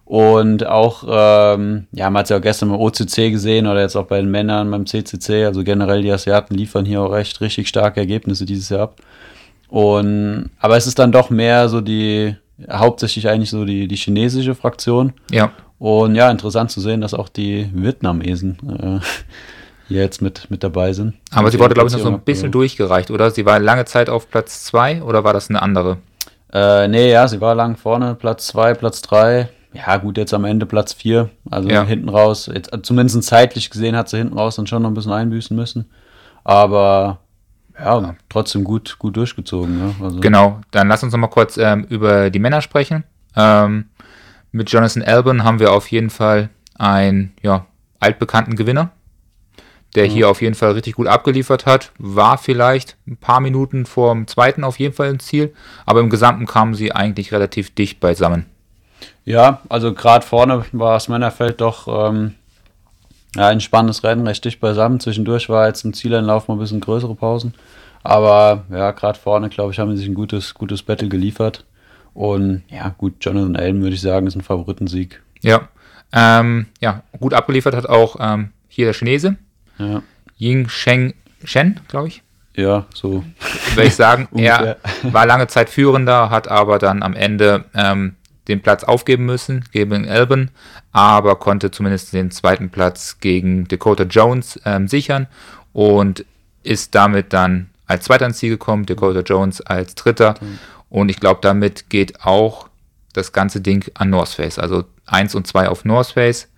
Und auch, ähm, ja, man hat es ja auch gestern beim OCC gesehen oder jetzt auch bei den Männern beim CCC. Also generell die Asiaten liefern hier auch echt richtig starke Ergebnisse dieses Jahr ab. Und, aber es ist dann doch mehr so die, hauptsächlich eigentlich so die, die chinesische Fraktion. ja. Und ja, interessant zu sehen, dass auch die Vietnamesen äh, hier jetzt mit, mit dabei sind. Aber sie wurde, glaube ich, noch so ein bisschen durchgereicht, oder? Sie war lange Zeit auf Platz 2 oder war das eine andere? Äh, nee, ja, sie war lang vorne, Platz 2, Platz 3. Ja, gut, jetzt am Ende Platz 4. Also Ja. hinten raus, jetzt, zumindest zeitlich gesehen hat sie hinten raus dann schon noch ein bisschen einbüßen müssen. Aber ja, trotzdem gut, gut durchgezogen. Ne? Also, Genau, dann lass uns noch mal kurz ähm, über die Männer sprechen. Ähm, mit Jonathan Albon haben wir auf jeden Fall einen ja, altbekannten Gewinner, der hier auf jeden Fall richtig gut abgeliefert hat. War vielleicht ein paar Minuten vor dem zweiten auf jeden Fall im Ziel, aber im Gesamten kamen sie eigentlich relativ dicht beisammen. Ja, also gerade vorne war das Männerfeld doch ähm, ja, ein spannendes Rennen, recht dicht beisammen. Zwischendurch war jetzt im Zieleinlauf mal ein bisschen größere Pausen. Aber ja, gerade vorne, glaube ich, haben sie sich ein gutes, gutes Battle geliefert. Und ja, gut, Jonathan Allen würde ich sagen, ist ein Favoritensieg. Ja, ähm, ja gut abgeliefert hat auch ähm, hier der Chinese, Ja, Ying Sheng Shen, glaube ich. ja so. würde ich sagen. Er war lange Zeit Führender, hat aber dann am Ende ähm, den Platz aufgeben müssen gegen Albon, aber konnte zumindest den zweiten Platz gegen Dakota Jones ähm, sichern und ist damit dann als Zweiter ins Ziel gekommen, Dakota Jones als Dritter. Und ich glaube, damit geht auch das ganze Ding an North Face. Also 1 und 2 auf North Face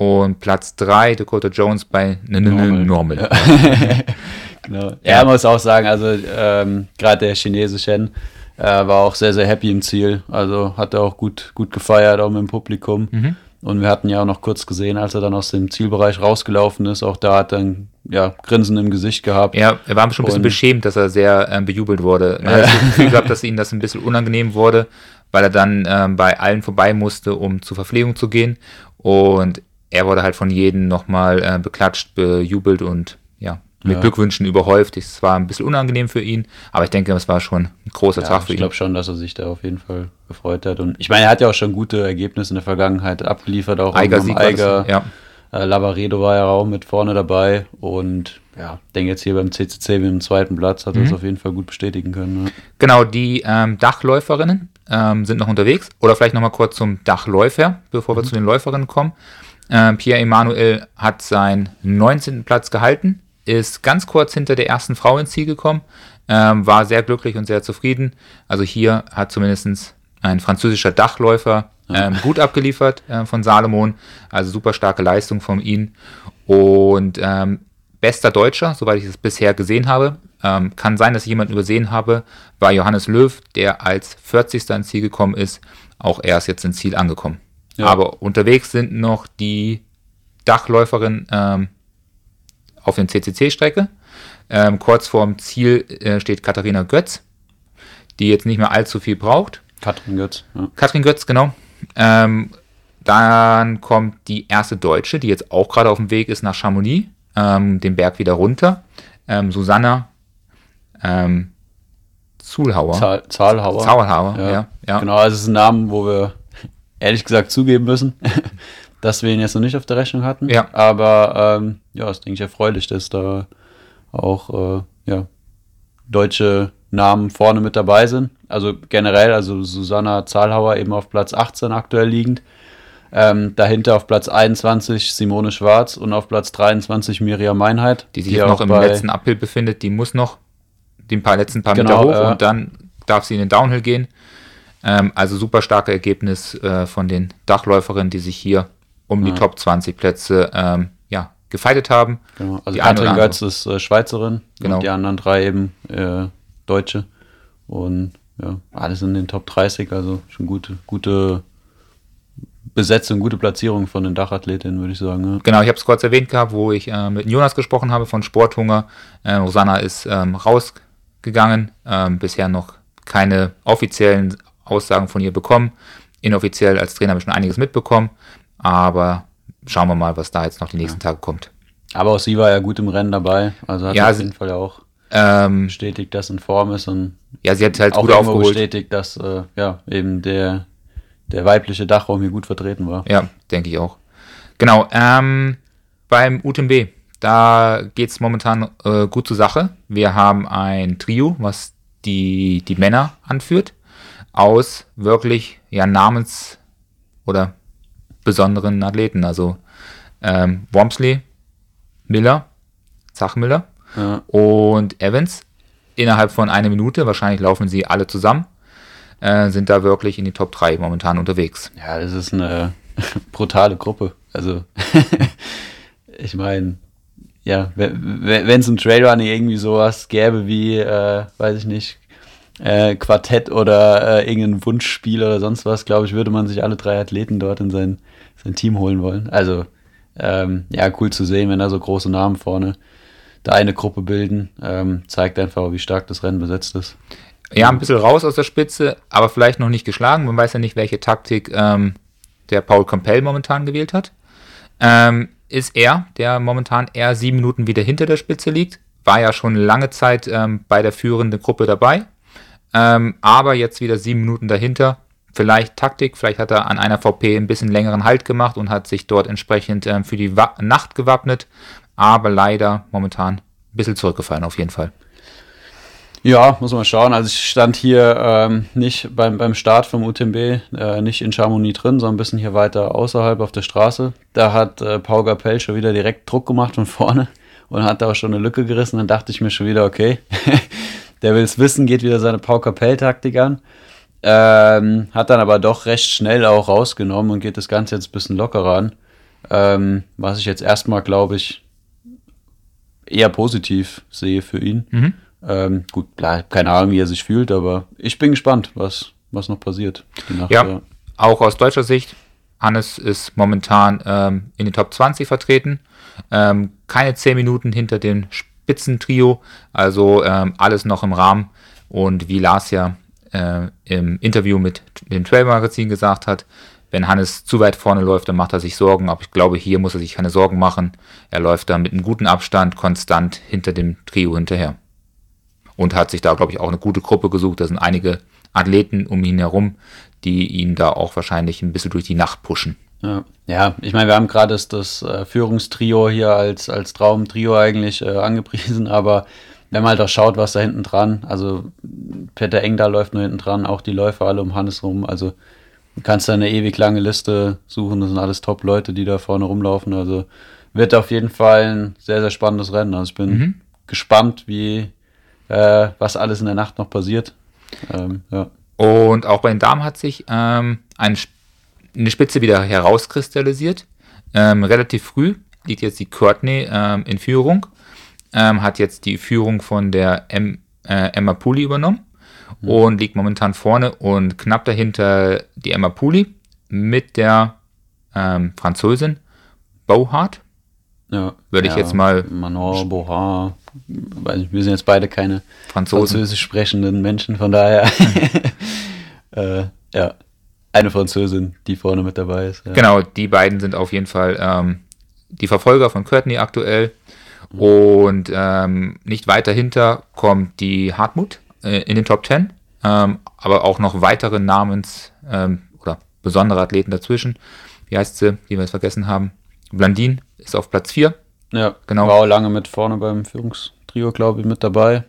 und Platz 3 Dakota Jones bei Normal. Normal. Genau. Er muss auch sagen, also ähm, gerade der Chinese Shen äh, war auch sehr, sehr happy im Ziel. Also hat er auch gut, gut gefeiert, auch mit dem Publikum. Mhm. Und wir hatten ja auch noch kurz gesehen, als er dann aus dem Zielbereich rausgelaufen ist, auch da hat er ein ja, Grinsen im Gesicht gehabt. Ja, er war schon ein bisschen Und- beschämt, dass er sehr ähm, bejubelt wurde. Man hat das Gefühl gehabt, dass ihm das ein bisschen unangenehm wurde, weil er dann ähm, bei allen vorbei musste, um zur Verpflegung zu gehen. Und er wurde halt von jedem nochmal äh, beklatscht, bejubelt und ja, mit Ja. Glückwünschen überhäuft. Es war ein bisschen unangenehm für ihn, aber ich denke, es war schon ein großer Ja, Tag für ich ihn. glaube schon, dass er sich da auf jeden Fall gefreut hat. Und ich meine, er hat ja auch schon gute Ergebnisse in der Vergangenheit abgeliefert, auch Eiger Sieg war das, Eiger. ja. Äh, Lavaredo war ja auch mit vorne dabei und ja, denke jetzt hier beim CCC mit dem zweiten Platz hat er Mhm. es auf jeden Fall gut bestätigen können. Ja. Genau, die ähm, Dachläuferinnen ähm, sind noch unterwegs. Oder vielleicht nochmal kurz zum Dachläufer, bevor wir zu den Läuferinnen kommen. Ähm, Pierre Emanuel hat seinen 19. Platz gehalten, ist ganz kurz hinter der ersten Frau ins Ziel gekommen, ähm, war sehr glücklich und sehr zufrieden. Also hier hat zumindest ein französischer Dachläufer ähm, gut abgeliefert äh, von Salomon. Also super starke Leistung von ihm. Und ähm, bester Deutscher, soweit ich es bisher gesehen habe, ähm, kann sein, dass ich jemanden übersehen habe, war Johannes Löw, der als 40. ins Ziel gekommen ist. Auch er ist jetzt ins Ziel angekommen. Ja. Aber unterwegs sind noch die Dachläuferin ähm, auf der CCC-Strecke. Ähm, kurz vorm Ziel äh, steht Katharina Götz, die jetzt nicht mehr allzu viel braucht. Katrin Götz. Ja. Katrin Götz, genau. Ähm, dann kommt die erste Deutsche, die jetzt auch gerade auf dem Weg ist nach Chamonix, ähm, den Berg wieder runter. Ähm, Susanna ähm, Zulhauer. Zahl, Zahlhauer. Zahlhauer, ja. ja, Genau, also es ist ein Name, wo wir ehrlich gesagt zugeben müssen, dass wir ihn jetzt noch nicht auf der Rechnung hatten. Ja. Aber ähm, ja, ist, denke ich, erfreulich, dass da auch äh, ja, deutsche Namen vorne mit dabei sind. Also generell, also Susanna Zahlhauer eben auf Platz 18 aktuell liegend. Ähm, dahinter auf Platz 21 Simone Schwarz und auf Platz 23 Miriam Meinheit. Die sich jetzt noch im letzten Uphill befindet, die muss noch den paar letzten paar Genau, Meter hoch äh, und dann darf sie in den Downhill gehen. Ähm, also super starke Ergebnis äh, von den Dachläuferinnen, die sich hier um die Ja. Top 20 Plätze ähm, ja, gefeitet haben. Genau, also Die Katrin. Götz ist äh, Schweizerin Genau. und die anderen drei eben äh, Deutsche. Und ja, alles in den Top 30, also schon gute, gute Besetzung, gute Platzierung von den Dachathletinnen, würde ich sagen. Ja. Genau, ich habe es kurz erwähnt gehabt, wo ich äh, mit Jonas gesprochen habe von Sporthunger. Äh, Rosanna ist ähm, rausgegangen, ähm, bisher noch keine offiziellen Aussagen von ihr bekommen. Inoffiziell als Trainer habe ich schon einiges mitbekommen, aber schauen wir mal, was da jetzt noch die nächsten Tage kommt. Aber auch sie war ja gut im Rennen dabei, also hat Ja, auf jeden Fall ja auch Ähm, bestätigt, dass in Form ist und ja, sie hat halt auch gut aufgeholt. bestätigt, dass äh, ja eben der, der weibliche Dachraum hier gut vertreten war. Ja, denke ich auch. Genau, ähm, beim UTMB, da geht es momentan äh, gut zur Sache. Wir haben ein Trio, was die, die Männer anführt, aus wirklich ja, namens- oder besonderen Athleten. Also ähm, Wormsley, Miller, Zachmiller Ja. und Evans. Innerhalb von einer Minute, wahrscheinlich laufen sie alle zusammen, äh, sind da wirklich in die Top 3 momentan unterwegs. Ja, das ist eine brutale Gruppe. Also, ich meine, ja, wenn es im Trailrunning irgendwie sowas gäbe wie, äh, weiß ich nicht, äh, Quartett oder äh, irgendein Wunschspiel oder sonst was, glaube ich, würde man sich alle drei Athleten dort in sein, sein Team holen wollen. Also, ähm, ja, cool zu sehen, wenn da so große Namen vorne da eine Gruppe bilden. Ähm, zeigt einfach, wie stark das Rennen besetzt ist. Ja, ein bisschen raus aus der Spitze, aber vielleicht noch nicht geschlagen. Man weiß ja nicht, welche Taktik ähm, der Paul Campbell momentan gewählt hat. Ähm, ist er, der momentan eher sieben Minuten wieder hinter der Spitze liegt. War ja schon lange Zeit ähm, bei der führenden Gruppe dabei. Ähm, aber jetzt wieder sieben Minuten dahinter. Vielleicht Taktik, vielleicht hat er an einer VP ein bisschen längeren Halt gemacht und hat sich dort entsprechend ähm, für die Wa Nacht gewappnet. Aber leider momentan ein bisschen zurückgefallen auf jeden Fall. Ja, muss man schauen. Also ich stand hier ähm, nicht beim, beim Start vom UTMB, äh, nicht in Chamonix drin, sondern ein bisschen hier weiter außerhalb auf der Straße. Da hat äh, Paul Gapel schon wieder direkt Druck gemacht von vorne und hat da auch schon eine Lücke gerissen. Dann dachte ich mir schon wieder, okay, der will es wissen, geht wieder seine Paul Capel-Taktik an. Ähm, hat dann aber doch recht schnell auch rausgenommen und geht das Ganze jetzt ein bisschen lockerer an. Ähm, was ich jetzt erstmal, glaube ich, eher positiv sehe für ihn. Mhm. Ähm, gut, klar, keine Ahnung, wie er sich fühlt, aber ich bin gespannt, was, was noch passiert. Nacht, Ja, auch aus deutscher Sicht, Hannes ist momentan ähm, in den Top 20 vertreten. Ähm, keine 10 Minuten hinter dem Spitzentrio, also ähm, alles noch im Rahmen. Und wie Lars ja äh, im Interview mit dem Trail-Magazin gesagt hat, wenn Hannes zu weit vorne läuft, dann macht er sich Sorgen. Aber ich glaube, hier muss er sich keine Sorgen machen. Er läuft da mit einem guten Abstand konstant hinter dem Trio hinterher. Und hat sich da, glaube ich, auch eine gute Gruppe gesucht. Da sind einige Athleten um ihn herum, die ihn da auch wahrscheinlich ein bisschen durch die Nacht pushen. Ja, ja ich meine, wir haben gerade das, das äh, Führungstrio hier als, als Traumtrio eigentlich äh, angepriesen, aber wenn man halt auch schaut, was da hinten dran, also Peter Engdahl läuft nur hinten dran, auch die Läufer alle um Hannes rum, also du kannst da eine ewig lange Liste suchen, das sind alles Top-Leute, die da vorne rumlaufen, also wird auf jeden Fall ein sehr, sehr spannendes Rennen, also ich bin Mhm. gespannt, wie, äh, was alles in der Nacht noch passiert. Ähm, ja. Und auch bei den Damen hat sich ähm, ein, Sp- eine Spitze wieder herauskristallisiert. Ähm, relativ früh liegt jetzt die Courtney ähm, in Führung, ähm, hat jetzt die Führung von der M, äh, Emma Puli übernommen und liegt momentan vorne und knapp dahinter die Emma Puli mit der ähm, Französin Bauhart. Ja, Würde ich ja, jetzt mal- Manon, Boha, weiß nicht, wir sind jetzt beide keine Franzosen. französisch sprechenden Menschen, von daher. äh, ja, eine Französin, die vorne mit dabei ist. Ja. Genau, die beiden sind auf jeden Fall ähm, die Verfolger von Courtney aktuell. Und ähm, nicht weit dahinter kommt die Hartmut äh, in den Top 10. Ähm, aber auch noch weitere Namens- ähm, oder besondere Athleten dazwischen. Wie heißt sie, die wir jetzt vergessen haben? Blandin ist auf Platz 4. Ja, Genau. War auch lange mit vorne beim Führungstrio, glaube ich, mit dabei.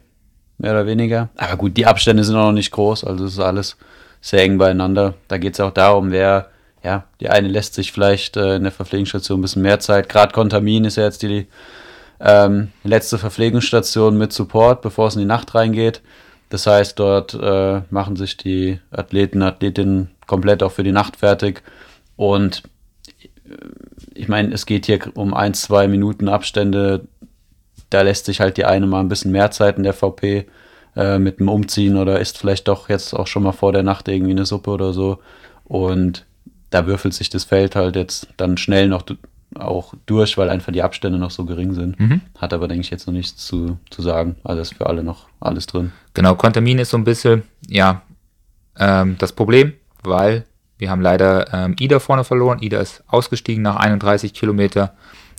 Mehr oder weniger. Aber gut, die Abstände sind auch noch nicht groß, also es ist alles sehr eng beieinander. Da geht es auch darum, wer, ja, die eine lässt sich vielleicht äh, in der Verpflegungsstation ein bisschen mehr Zeit. Gerade Kontamin ist ja jetzt die ähm, letzte Verpflegungsstation mit Support, bevor es in die Nacht reingeht. Das heißt, dort äh, machen sich die Athleten, Athletinnen komplett auch für die Nacht fertig. Und ich meine, es geht hier um ein, zwei Minuten Abstände. Da lässt sich halt die eine mal ein bisschen mehr Zeit in der VP äh, mit dem Umziehen oder isst vielleicht doch jetzt auch schon mal vor der Nacht irgendwie eine Suppe oder so. Und da würfelt sich das Feld halt jetzt dann schnell noch auch durch, weil einfach die Abstände noch so gering sind. Mhm. Hat aber, denke ich, jetzt noch nichts zu, zu sagen. Also ist für alle noch alles drin. Genau, Kontamin ist so ein bisschen, ja, ähm, das Problem, weil wir haben leider ähm, Ida vorne verloren. Ida ist ausgestiegen nach 31 Kilometer.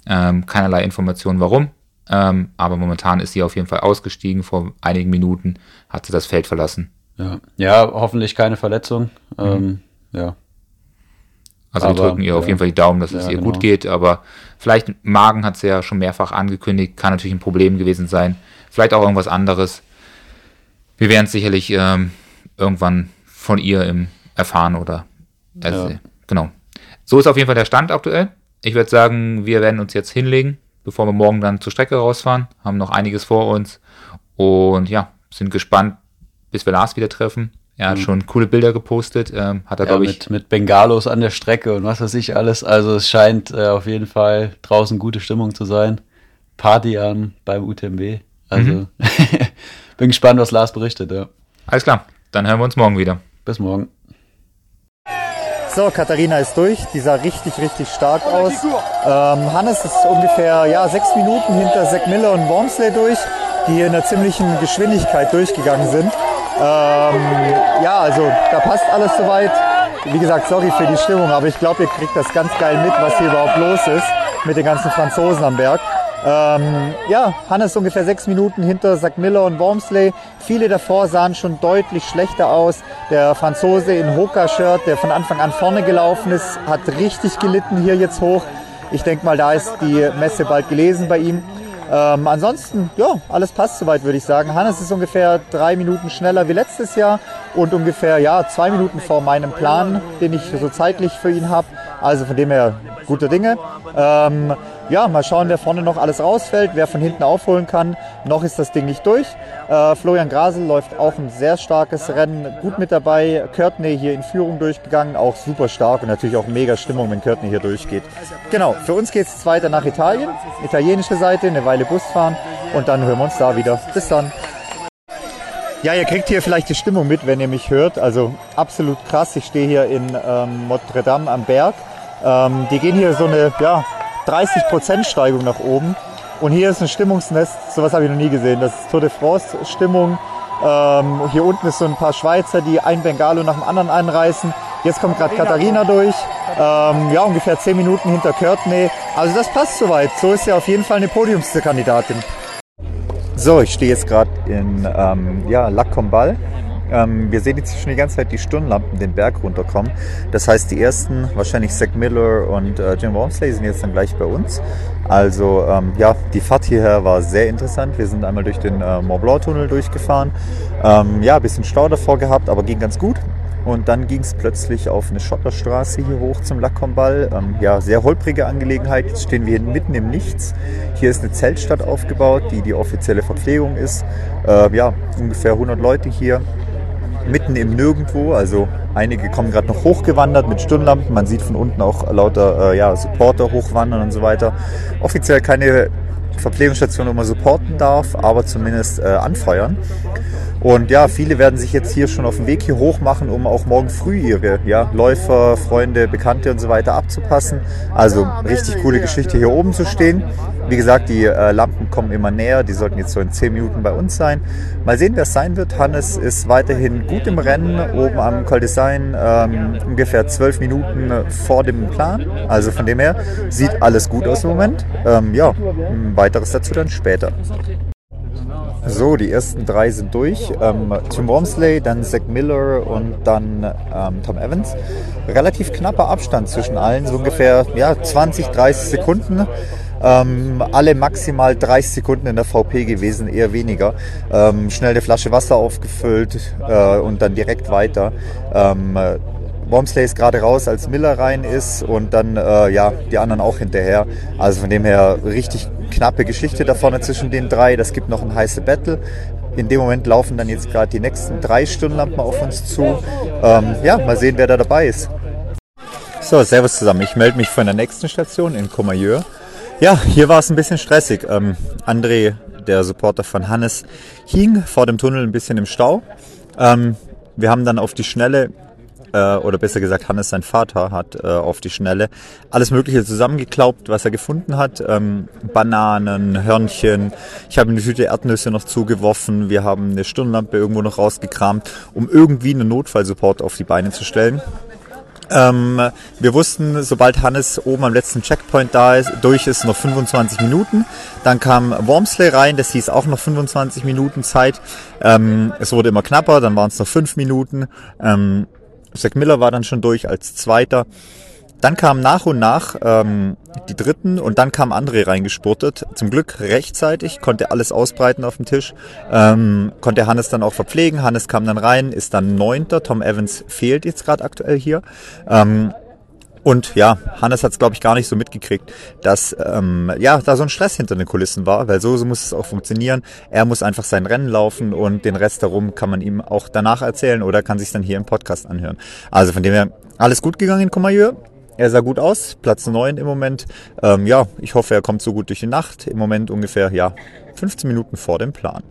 Ähm, keinerlei Information warum. Ähm, aber momentan ist sie auf jeden Fall ausgestiegen. Vor einigen Minuten hat sie das Feld verlassen. Ja, ja hoffentlich keine Verletzung. Ähm, ja, Also wir Aber, drücken ihr auf ja. jeden Fall die Daumen, dass es Ja, ihr genau. gut geht. Aber vielleicht Magen hat sie ja schon mehrfach angekündigt. Kann natürlich ein Problem gewesen sein. Vielleicht auch irgendwas anderes. Wir werden es sicherlich ähm, irgendwann von ihr im erfahren oder also, Ja. genau. So ist auf jeden Fall der Stand aktuell. Ich würde sagen, wir werden uns jetzt hinlegen, bevor wir morgen dann zur Strecke rausfahren. Haben noch einiges vor uns und ja, sind gespannt, bis wir Lars wieder treffen. Er hat schon coole Bilder gepostet. Ähm, hat er, Mhm. ja glaube ich, mit, mit Bengalos an der Strecke und was weiß ich alles. Also es scheint äh, auf jeden Fall draußen gute Stimmung zu sein. Party am, beim UTMB. Also Mhm. bin gespannt, was Lars berichtet. Ja. Alles klar, dann hören wir uns morgen wieder. Bis morgen. So, Katharina ist durch. Die sah richtig, richtig stark aus. Ähm, Hannes ist ungefähr ja, sechs Minuten hinter Zack Miller und Wormsley durch, die hier in einer ziemlichen Geschwindigkeit durchgegangen sind. Ähm, ja, also da passt alles soweit. Wie gesagt, sorry für die Stimmung, aber ich glaube, ihr kriegt das ganz geil mit, was hier überhaupt los ist mit den ganzen Franzosen am Berg. Ähm, ja, Hannes ungefähr sechs Minuten hinter Zack Miller und Wormsley. Viele davor sahen schon deutlich schlechter aus. Der Franzose in Hoka-Shirt, der von Anfang an vorne gelaufen ist, hat richtig gelitten hier jetzt hoch. Ich denke mal, da ist die Messe bald gelesen bei ihm. Ähm, ansonsten, ja, alles passt soweit, würde ich sagen. Hannes ist ungefähr drei Minuten schneller wie letztes Jahr und ungefähr ja, zwei Minuten vor meinem Plan, den ich so zeitlich für ihn habe. Also von dem her gute Dinge. Ähm, ja, mal schauen, wer vorne noch alles rausfällt, wer von hinten aufholen kann. Noch ist das Ding nicht durch. Äh, Florian Grasel läuft auch ein sehr starkes Rennen, gut mit dabei. Courtney hier in Führung durchgegangen, auch super stark und natürlich auch mega Stimmung, wenn Courtney hier durchgeht. Genau, für uns geht es weiter nach Italien, italienische Seite, eine Weile Bus fahren und dann hören wir uns da wieder. Bis dann. Ja, ihr kriegt hier vielleicht die Stimmung mit, wenn ihr mich hört. Also absolut krass. Ich stehe hier in ähm, Notre Dame am Berg. Ähm, die gehen hier so eine ja, 30% Steigung nach oben. Und hier ist ein Stimmungsnest, sowas habe ich noch nie gesehen. Das ist Tour de France Stimmung. Ähm, hier unten ist so ein paar Schweizer, die ein Bengalo nach dem anderen einreißen. Jetzt kommt gerade Katharina durch. Ähm, ja, ungefähr 10 Minuten hinter Courtney. Also das passt soweit. So ist ja auf jeden Fall eine Podiumskandidatin. So, ich stehe jetzt gerade in ähm, ja, Lac Combal wir sehen jetzt schon die ganze Zeit die Stirnlampen den Berg runterkommen. Das heißt, die ersten, wahrscheinlich Zach Miller und äh, Jim Wormsley, sind jetzt dann gleich bei uns. Also ähm, ja, die Fahrt hierher war sehr interessant. Wir sind einmal durch den äh, Mont Blanc Tunnel durchgefahren. Ähm, ja, ein bisschen Stau davor gehabt, aber ging ganz gut. Und dann ging es plötzlich auf eine Schotterstraße hier hoch zum Lac Combal. Ähm, ja, sehr holprige Angelegenheit. Jetzt stehen wir mitten im Nichts. Hier ist eine Zeltstadt aufgebaut, die die offizielle Verpflegung ist. Äh, ja, ungefähr 100 Leute hier. Mitten im Nirgendwo. Also einige kommen gerade noch hochgewandert mit Stirnlampen. Man sieht von unten auch lauter äh, ja, Supporter hochwandern und so weiter. Offiziell keine Verpflegungsstation, wo man supporten darf, aber zumindest äh, anfeuern. Und ja, viele werden sich jetzt hier schon auf den Weg hier hoch machen, um auch morgen früh ihre ja, Läufer, Freunde, Bekannte und so weiter abzupassen. Also richtig coole Geschichte hier oben zu stehen. Wie gesagt, die äh, Lampen kommen immer näher. Die sollten jetzt so in 10 Minuten bei uns sein. Mal sehen, wer es sein wird. Hannes ist weiterhin gut im Rennen, oben am Col Design, ähm, ungefähr 12 Minuten vor dem Plan. Also von dem her sieht alles gut aus im Moment. Ähm, ja, weiteres dazu dann später. So, die ersten drei sind durch. Ähm, Tim Wormsley, dann Zach Miller und dann ähm, Tom Evans. Relativ knapper Abstand zwischen allen, so ungefähr ja, 20, 30 Sekunden. Ähm, alle maximal 30 Sekunden in der VP gewesen, eher weniger. Ähm, schnell eine Flasche Wasser aufgefüllt äh, und dann direkt weiter. Ähm, Wormsley ist gerade raus, als Miller rein ist und dann äh, ja die anderen auch hinterher. Also von dem her richtig knappe Geschichte da vorne zwischen den drei. Das gibt noch ein heiße Battle. In dem Moment laufen dann jetzt gerade die nächsten drei Stirnlampen auf uns zu. Ähm, ja, mal sehen, wer da dabei ist. So, servus zusammen. Ich melde mich von der nächsten Station in Comayeur. Ja, hier war es ein bisschen stressig. Ähm, André, der Supporter von Hannes, hing vor dem Tunnel ein bisschen im Stau. Ähm, wir haben dann auf die Schnelle äh, oder besser gesagt Hannes, sein Vater, hat äh, auf die Schnelle alles Mögliche zusammengeklaubt, was er gefunden hat. Ähm, Bananen, Hörnchen. Ich habe eine Tüte Erdnüsse noch zugeworfen. Wir haben eine Stirnlampe irgendwo noch rausgekramt, um irgendwie einen Notfallsupport auf die Beine zu stellen. Ähm, wir wussten, sobald Hannes oben am letzten Checkpoint da ist, durch ist, noch 25 Minuten. Dann kam Wormsley rein, das hieß auch noch 25 Minuten Zeit. Ähm, es wurde immer knapper, dann waren es noch 5 Minuten. Ähm, Zack Miller war dann schon durch als Zweiter. Dann kamen nach und nach ähm, die Dritten und dann kam André reingespurtet. Zum Glück rechtzeitig, konnte alles ausbreiten auf dem Tisch, ähm, konnte Hannes dann auch verpflegen. Hannes kam dann rein, ist dann Neunter. Tom Evans fehlt jetzt gerade aktuell hier. Ähm, und ja, Hannes hat es, glaube ich, gar nicht so mitgekriegt, dass ähm, ja da so ein Stress hinter den Kulissen war, weil so, so muss es auch funktionieren. Er muss einfach sein Rennen laufen und den Rest darum kann man ihm auch danach erzählen oder kann sich dann hier im Podcast anhören. Also von dem her, alles gut gegangen in Comayeur. Er sah gut aus, Platz 9 im Moment. Ähm, ja, ich hoffe, er kommt so gut durch die Nacht. Im Moment ungefähr, ja, 15 Minuten vor dem Plan.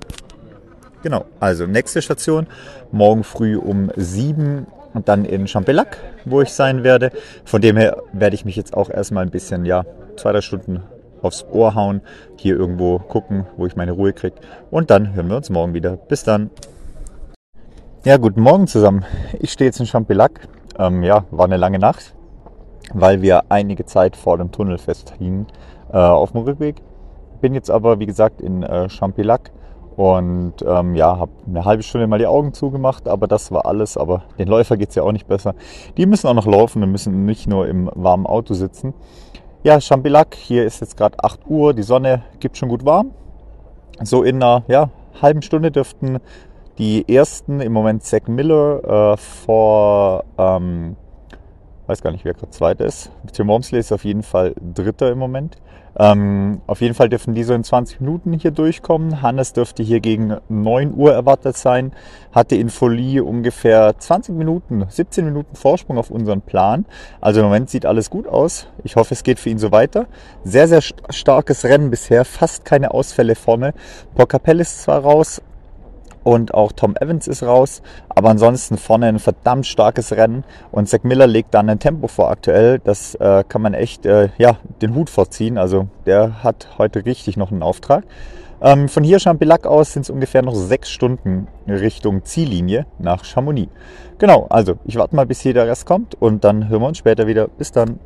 Genau, also nächste Station, morgen früh um 7 und dann in Champellac, wo ich sein werde. Von dem her werde ich mich jetzt auch erstmal ein bisschen, ja, zwei, drei Stunden aufs Ohr hauen, hier irgendwo gucken, wo ich meine Ruhe kriege. Und dann hören wir uns morgen wieder. Bis dann. Ja, guten Morgen zusammen. Ich stehe jetzt in Champellac. Ähm, ja, war eine lange Nacht, weil wir einige Zeit vor dem Tunnel festhingen äh, auf dem Rückweg. Bin jetzt aber, wie gesagt, in äh, Champellac und ähm, ja, habe eine halbe Stunde mal die Augen zugemacht, aber das war alles. Aber den Läufer geht es ja auch nicht besser. Die müssen auch noch laufen und müssen nicht nur im warmen Auto sitzen. Ja, Champillac, hier ist jetzt gerade 8 Uhr, die Sonne gibt schon gut warm. So in einer ja, halben Stunde dürften die ersten, im Moment Zach Miller äh, vor, ähm, weiß gar nicht, wer gerade zweiter ist. Tim Wormsley ist auf jeden Fall dritter im Moment. Ähm, auf jeden Fall dürfen die so in 20 Minuten hier durchkommen. Hannes dürfte hier gegen 9 Uhr erwartet sein. Hatte in Folie ungefähr 20 Minuten, 17 Minuten Vorsprung auf unseren Plan. Also im Moment sieht alles gut aus. Ich hoffe, es geht für ihn so weiter. Sehr, sehr starkes Rennen bisher. Fast keine Ausfälle vorne. Porcapelle ist zwar raus, und auch Tom Evans ist raus. Aber ansonsten vorne ein verdammt starkes Rennen und Zack Miller legt dann ein Tempo vor aktuell. Das äh, kann man echt äh, ja, den Hut vorziehen. Also der hat heute richtig noch einen Auftrag. Ähm, von hier Champillac aus sind es ungefähr noch sechs Stunden Richtung Ziellinie nach Chamonix. Genau, also ich warte mal, bis hier der Rest kommt und dann hören wir uns später wieder. Bis dann.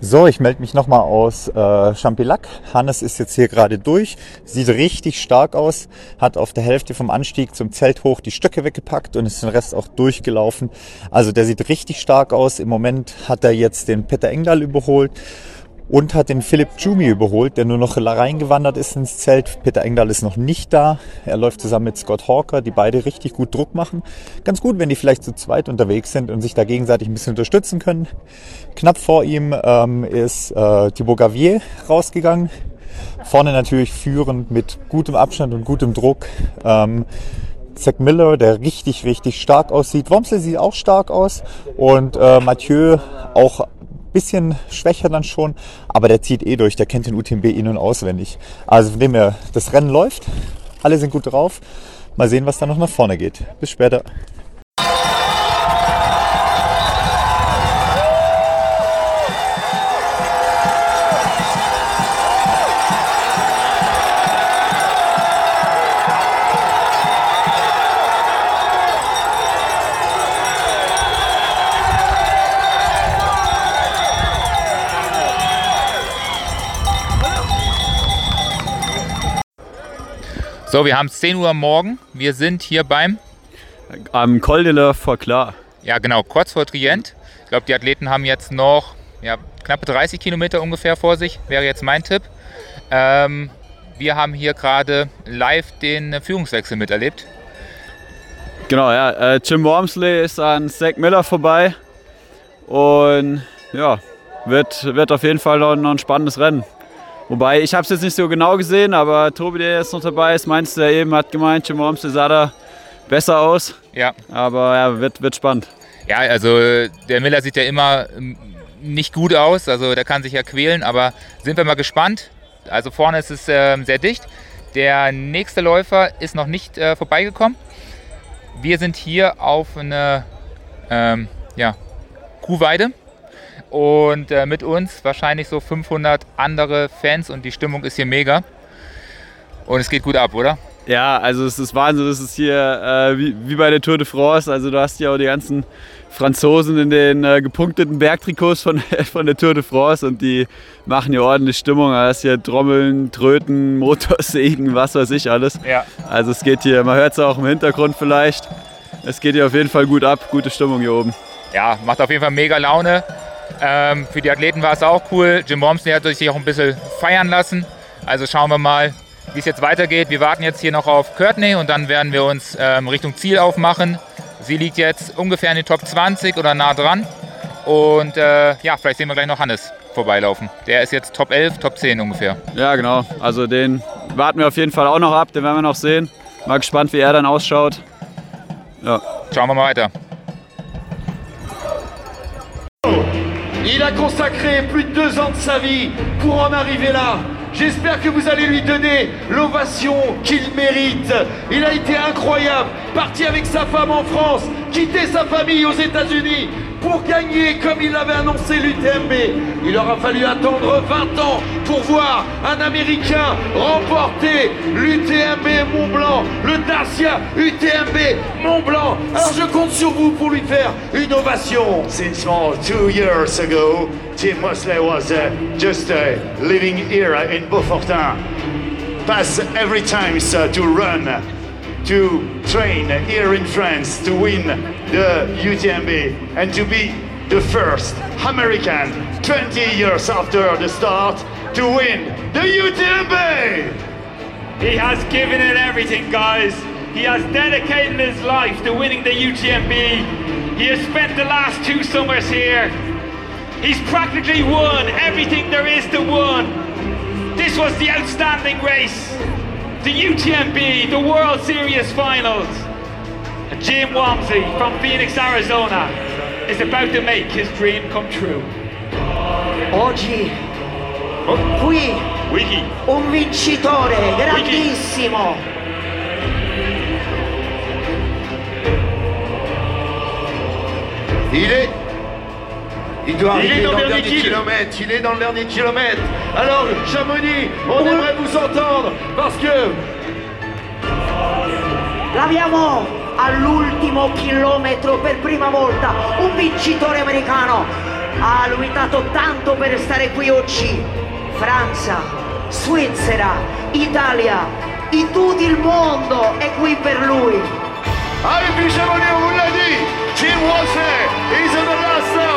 So, ich melde mich nochmal aus äh, Champillac. Hannes ist jetzt hier gerade durch, sieht richtig stark aus, hat auf der Hälfte vom Anstieg zum Zelt hoch die Stöcke weggepackt und ist den Rest auch durchgelaufen. Also der sieht richtig stark aus. Im Moment hat er jetzt den Peter Engdahl überholt und hat den Philipp Jumi überholt, der nur noch reingewandert ist ins Zelt. Peter Engdahl ist noch nicht da. Er läuft zusammen mit Scott Hawker, die beide richtig gut Druck machen. Ganz gut, wenn die vielleicht zu zweit unterwegs sind und sich da gegenseitig ein bisschen unterstützen können. Knapp vor ihm ähm, ist äh, Thibaut Gavier rausgegangen. Vorne natürlich führend mit gutem Abstand und gutem Druck. Ähm, Zack Miller, der richtig, richtig stark aussieht. Womsley sieht auch stark aus. Und äh, Mathieu auch bisschen schwächer dann schon, aber der zieht eh durch, der kennt den UTMB in- und auswendig. Also von dem her, das Rennen läuft, alle sind gut drauf. Mal sehen, was da noch nach vorne geht. Bis später. So, wir haben 10 Uhr morgen. Wir sind hier beim. Am Col de la Forclaz. Ja, genau, kurz vor Trient. Ich glaube, die Athleten haben jetzt noch ja, knappe 30 Kilometer ungefähr vor sich, wäre jetzt mein Tipp. Ähm, wir haben hier gerade live den Führungswechsel miterlebt. Genau, ja. Äh, Jim Wormsley ist an Zach Miller vorbei. Und ja, wird, wird auf jeden Fall noch ein spannendes Rennen. Wobei, ich habe es jetzt nicht so genau gesehen, aber Tobi, der jetzt noch dabei ist, meinst du ja eben, hat gemeint, Jim Wormsley sah da besser aus. Ja. Aber ja, wird, wird spannend. Ja, also der Miller sieht ja immer ähm, nicht gut aus, also der kann sich ja quälen, aber sind wir mal gespannt. Also vorne ist es äh, sehr dicht. Der nächste Läufer ist noch nicht äh, vorbeigekommen. Wir sind hier auf eine ähm, ja, Kuhweide und äh, mit uns wahrscheinlich so 500 andere Fans und die Stimmung ist hier mega. Und es geht gut ab, oder? Ja, also es ist Wahnsinn, das ist hier äh, wie, wie bei der Tour de France. Also du hast hier auch die ganzen Franzosen in den äh, gepunkteten Bergtrikots von, von der Tour de France und die machen hier ordentlich Stimmung. Da ist hier Trommeln, Tröten, Motorsägen, was weiß ich alles. Ja. Also es geht hier, man hört es auch im Hintergrund vielleicht. Es geht hier auf jeden Fall gut ab, gute Stimmung hier oben. Ja, macht auf jeden Fall mega Laune. Ähm, für die Athleten war es auch cool. Jim Wormsley hat sich auch ein bisschen feiern lassen. Also schauen wir mal, wie es jetzt weitergeht. Wir warten jetzt hier noch auf Courtney und dann werden wir uns ähm, Richtung Ziel aufmachen. Sie liegt jetzt ungefähr in den Top 20 oder nah dran. Und äh, ja, vielleicht sehen wir gleich noch Hannes vorbeilaufen. Der ist jetzt Top 11, Top 10 ungefähr. Ja, genau. Also den warten wir auf jeden Fall auch noch ab. Den werden wir noch sehen. Mal gespannt, wie er dann ausschaut. Ja. Schauen wir mal weiter. Il a consacré plus de deux ans de sa vie pour en arriver là. J'espère que vous allez lui donner l'ovation qu'il mérite. Il a été incroyable, parti avec sa femme en France, quitter sa famille aux États-Unis pour gagner comme il l'avait annoncé l'UTMB. Il aura fallu attendre 20 ans pour voir un Américain remporter l'UTMB Mont Blanc, le Dacia UTMB Mont Blanc. Alors je compte sur vous pour lui faire une ovation. Since two years ago, Tim Mosley was uh, just uh, living here in Beaufortin. Pass every time to run, to train here in France to win the UTMB and to be the first American 20 years after the start to win the UTMB. He has given it everything, guys. He has dedicated his life to winning the UTMB. He has spent the last two summers here. He's practically won everything there is to win. This was the outstanding race. The UTMB, the World Series Finals. And Jim Wamsey from Phoenix, Arizona is about to make his dream come true. Oggi oh. qui Wiki. un vincitore grandissimo. Il est. Il doit Il arriver est dans dans le le dernier dernier kill. kilomètre. Il est dans le dernier kilomètre. Alors, Chamonix, on aimerait vous entendre parce que L'abbiamo all'ultimo chilometro per prima volta un vincitore americano. ha lottato tanto per stare qui oggi. Francia, Svizzera, Italia, in tutto il mondo è qui per lui. Puis Chamonix, on vous l'a dit, Jim Wolseley is in the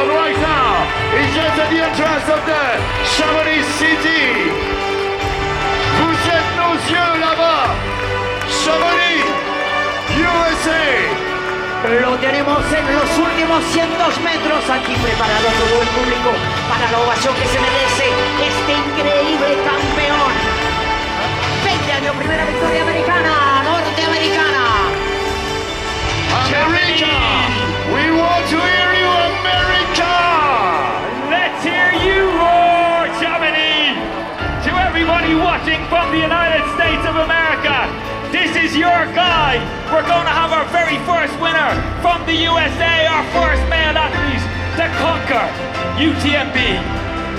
zone right now. He's just at the entrance of the Chamonix City. Vous êtes nos yeux là-bas. Chamonix, USA. Lo tenemos en los últimos cientos metros aquí preparado todo el público para la ovación que se merece este increíble campeón. 20 años, primera victoria americana, norteamericana. America, we want to hear you, America. Everybody watching from the United States of America, this is your guy. We're going to have our very first winner from the USA, our first male athlete to conquer UTMB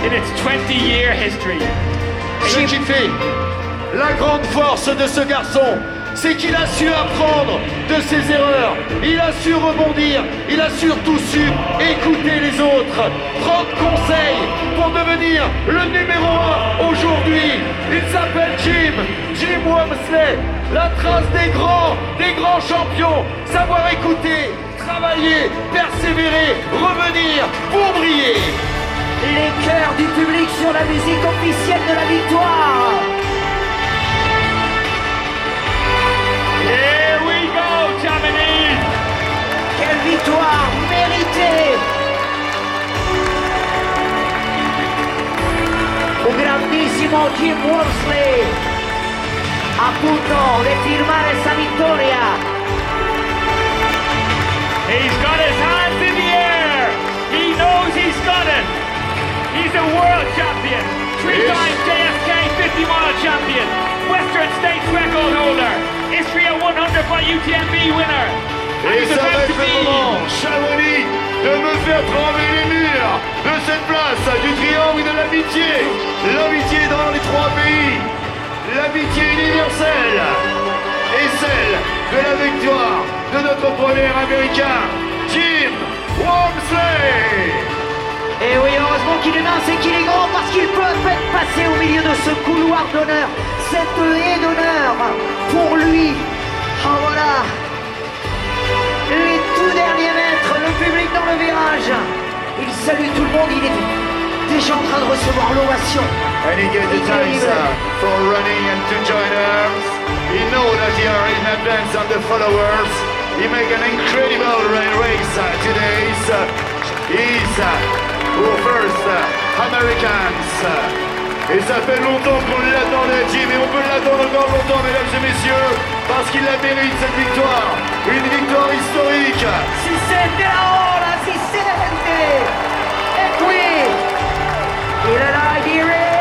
in its 20-year history. Ce qui la grande force de ce garçon, c'est qu'il a su apprendre de ses erreurs, il a su rebondir, il a surtout su écouter les autres, prendre conseil pour devenir le numéro un aujourd'hui. Il s'appelle Jim, Jim Wamsley, la trace des grands, des grands champions, savoir écouter, travailler, persévérer, revenir pour briller. Les cœurs du public sur la musique officielle de la victoire. Victoire méritée Un grandissimo Jim Worsley a punto di firmare esta vittoria. He's got his hands in the air. He knows he's got it. He's a world champion, three-time JFK 50 mile champion, Western States record holder, Istria 100 by UTMB winner. Et ça va être le moment, Chamonix, de me faire trembler les murs de cette place du triangle de l'amitié. L'amitié dans les trois pays, l'amitié universelle et celle de la victoire de notre premier américain, Jim Wamsley. Et oui, heureusement qu'il est mince et qu'il est grand parce qu'il peut être passé au milieu de ce couloir d'honneur, cette haie d'honneur pour lui. Ah voilà, les tout derniers mètres, le public dans le virage. Il salue tout le monde, il est déjà en train de recevoir l'ovation. And he gets the uh, for running and to join arms. He know that he are in advance of the followers. He make an incredible ra- race uh, today. So he's uh, first uh, Americans. Et ça fait longtemps qu'on l'attendait, Jim, et on peut l'attendre encore longtemps, mesdames et messieurs, parce qu'il la mérite cette victoire. Une victoire historique. Si sente ora, si sente! E qui, il là, here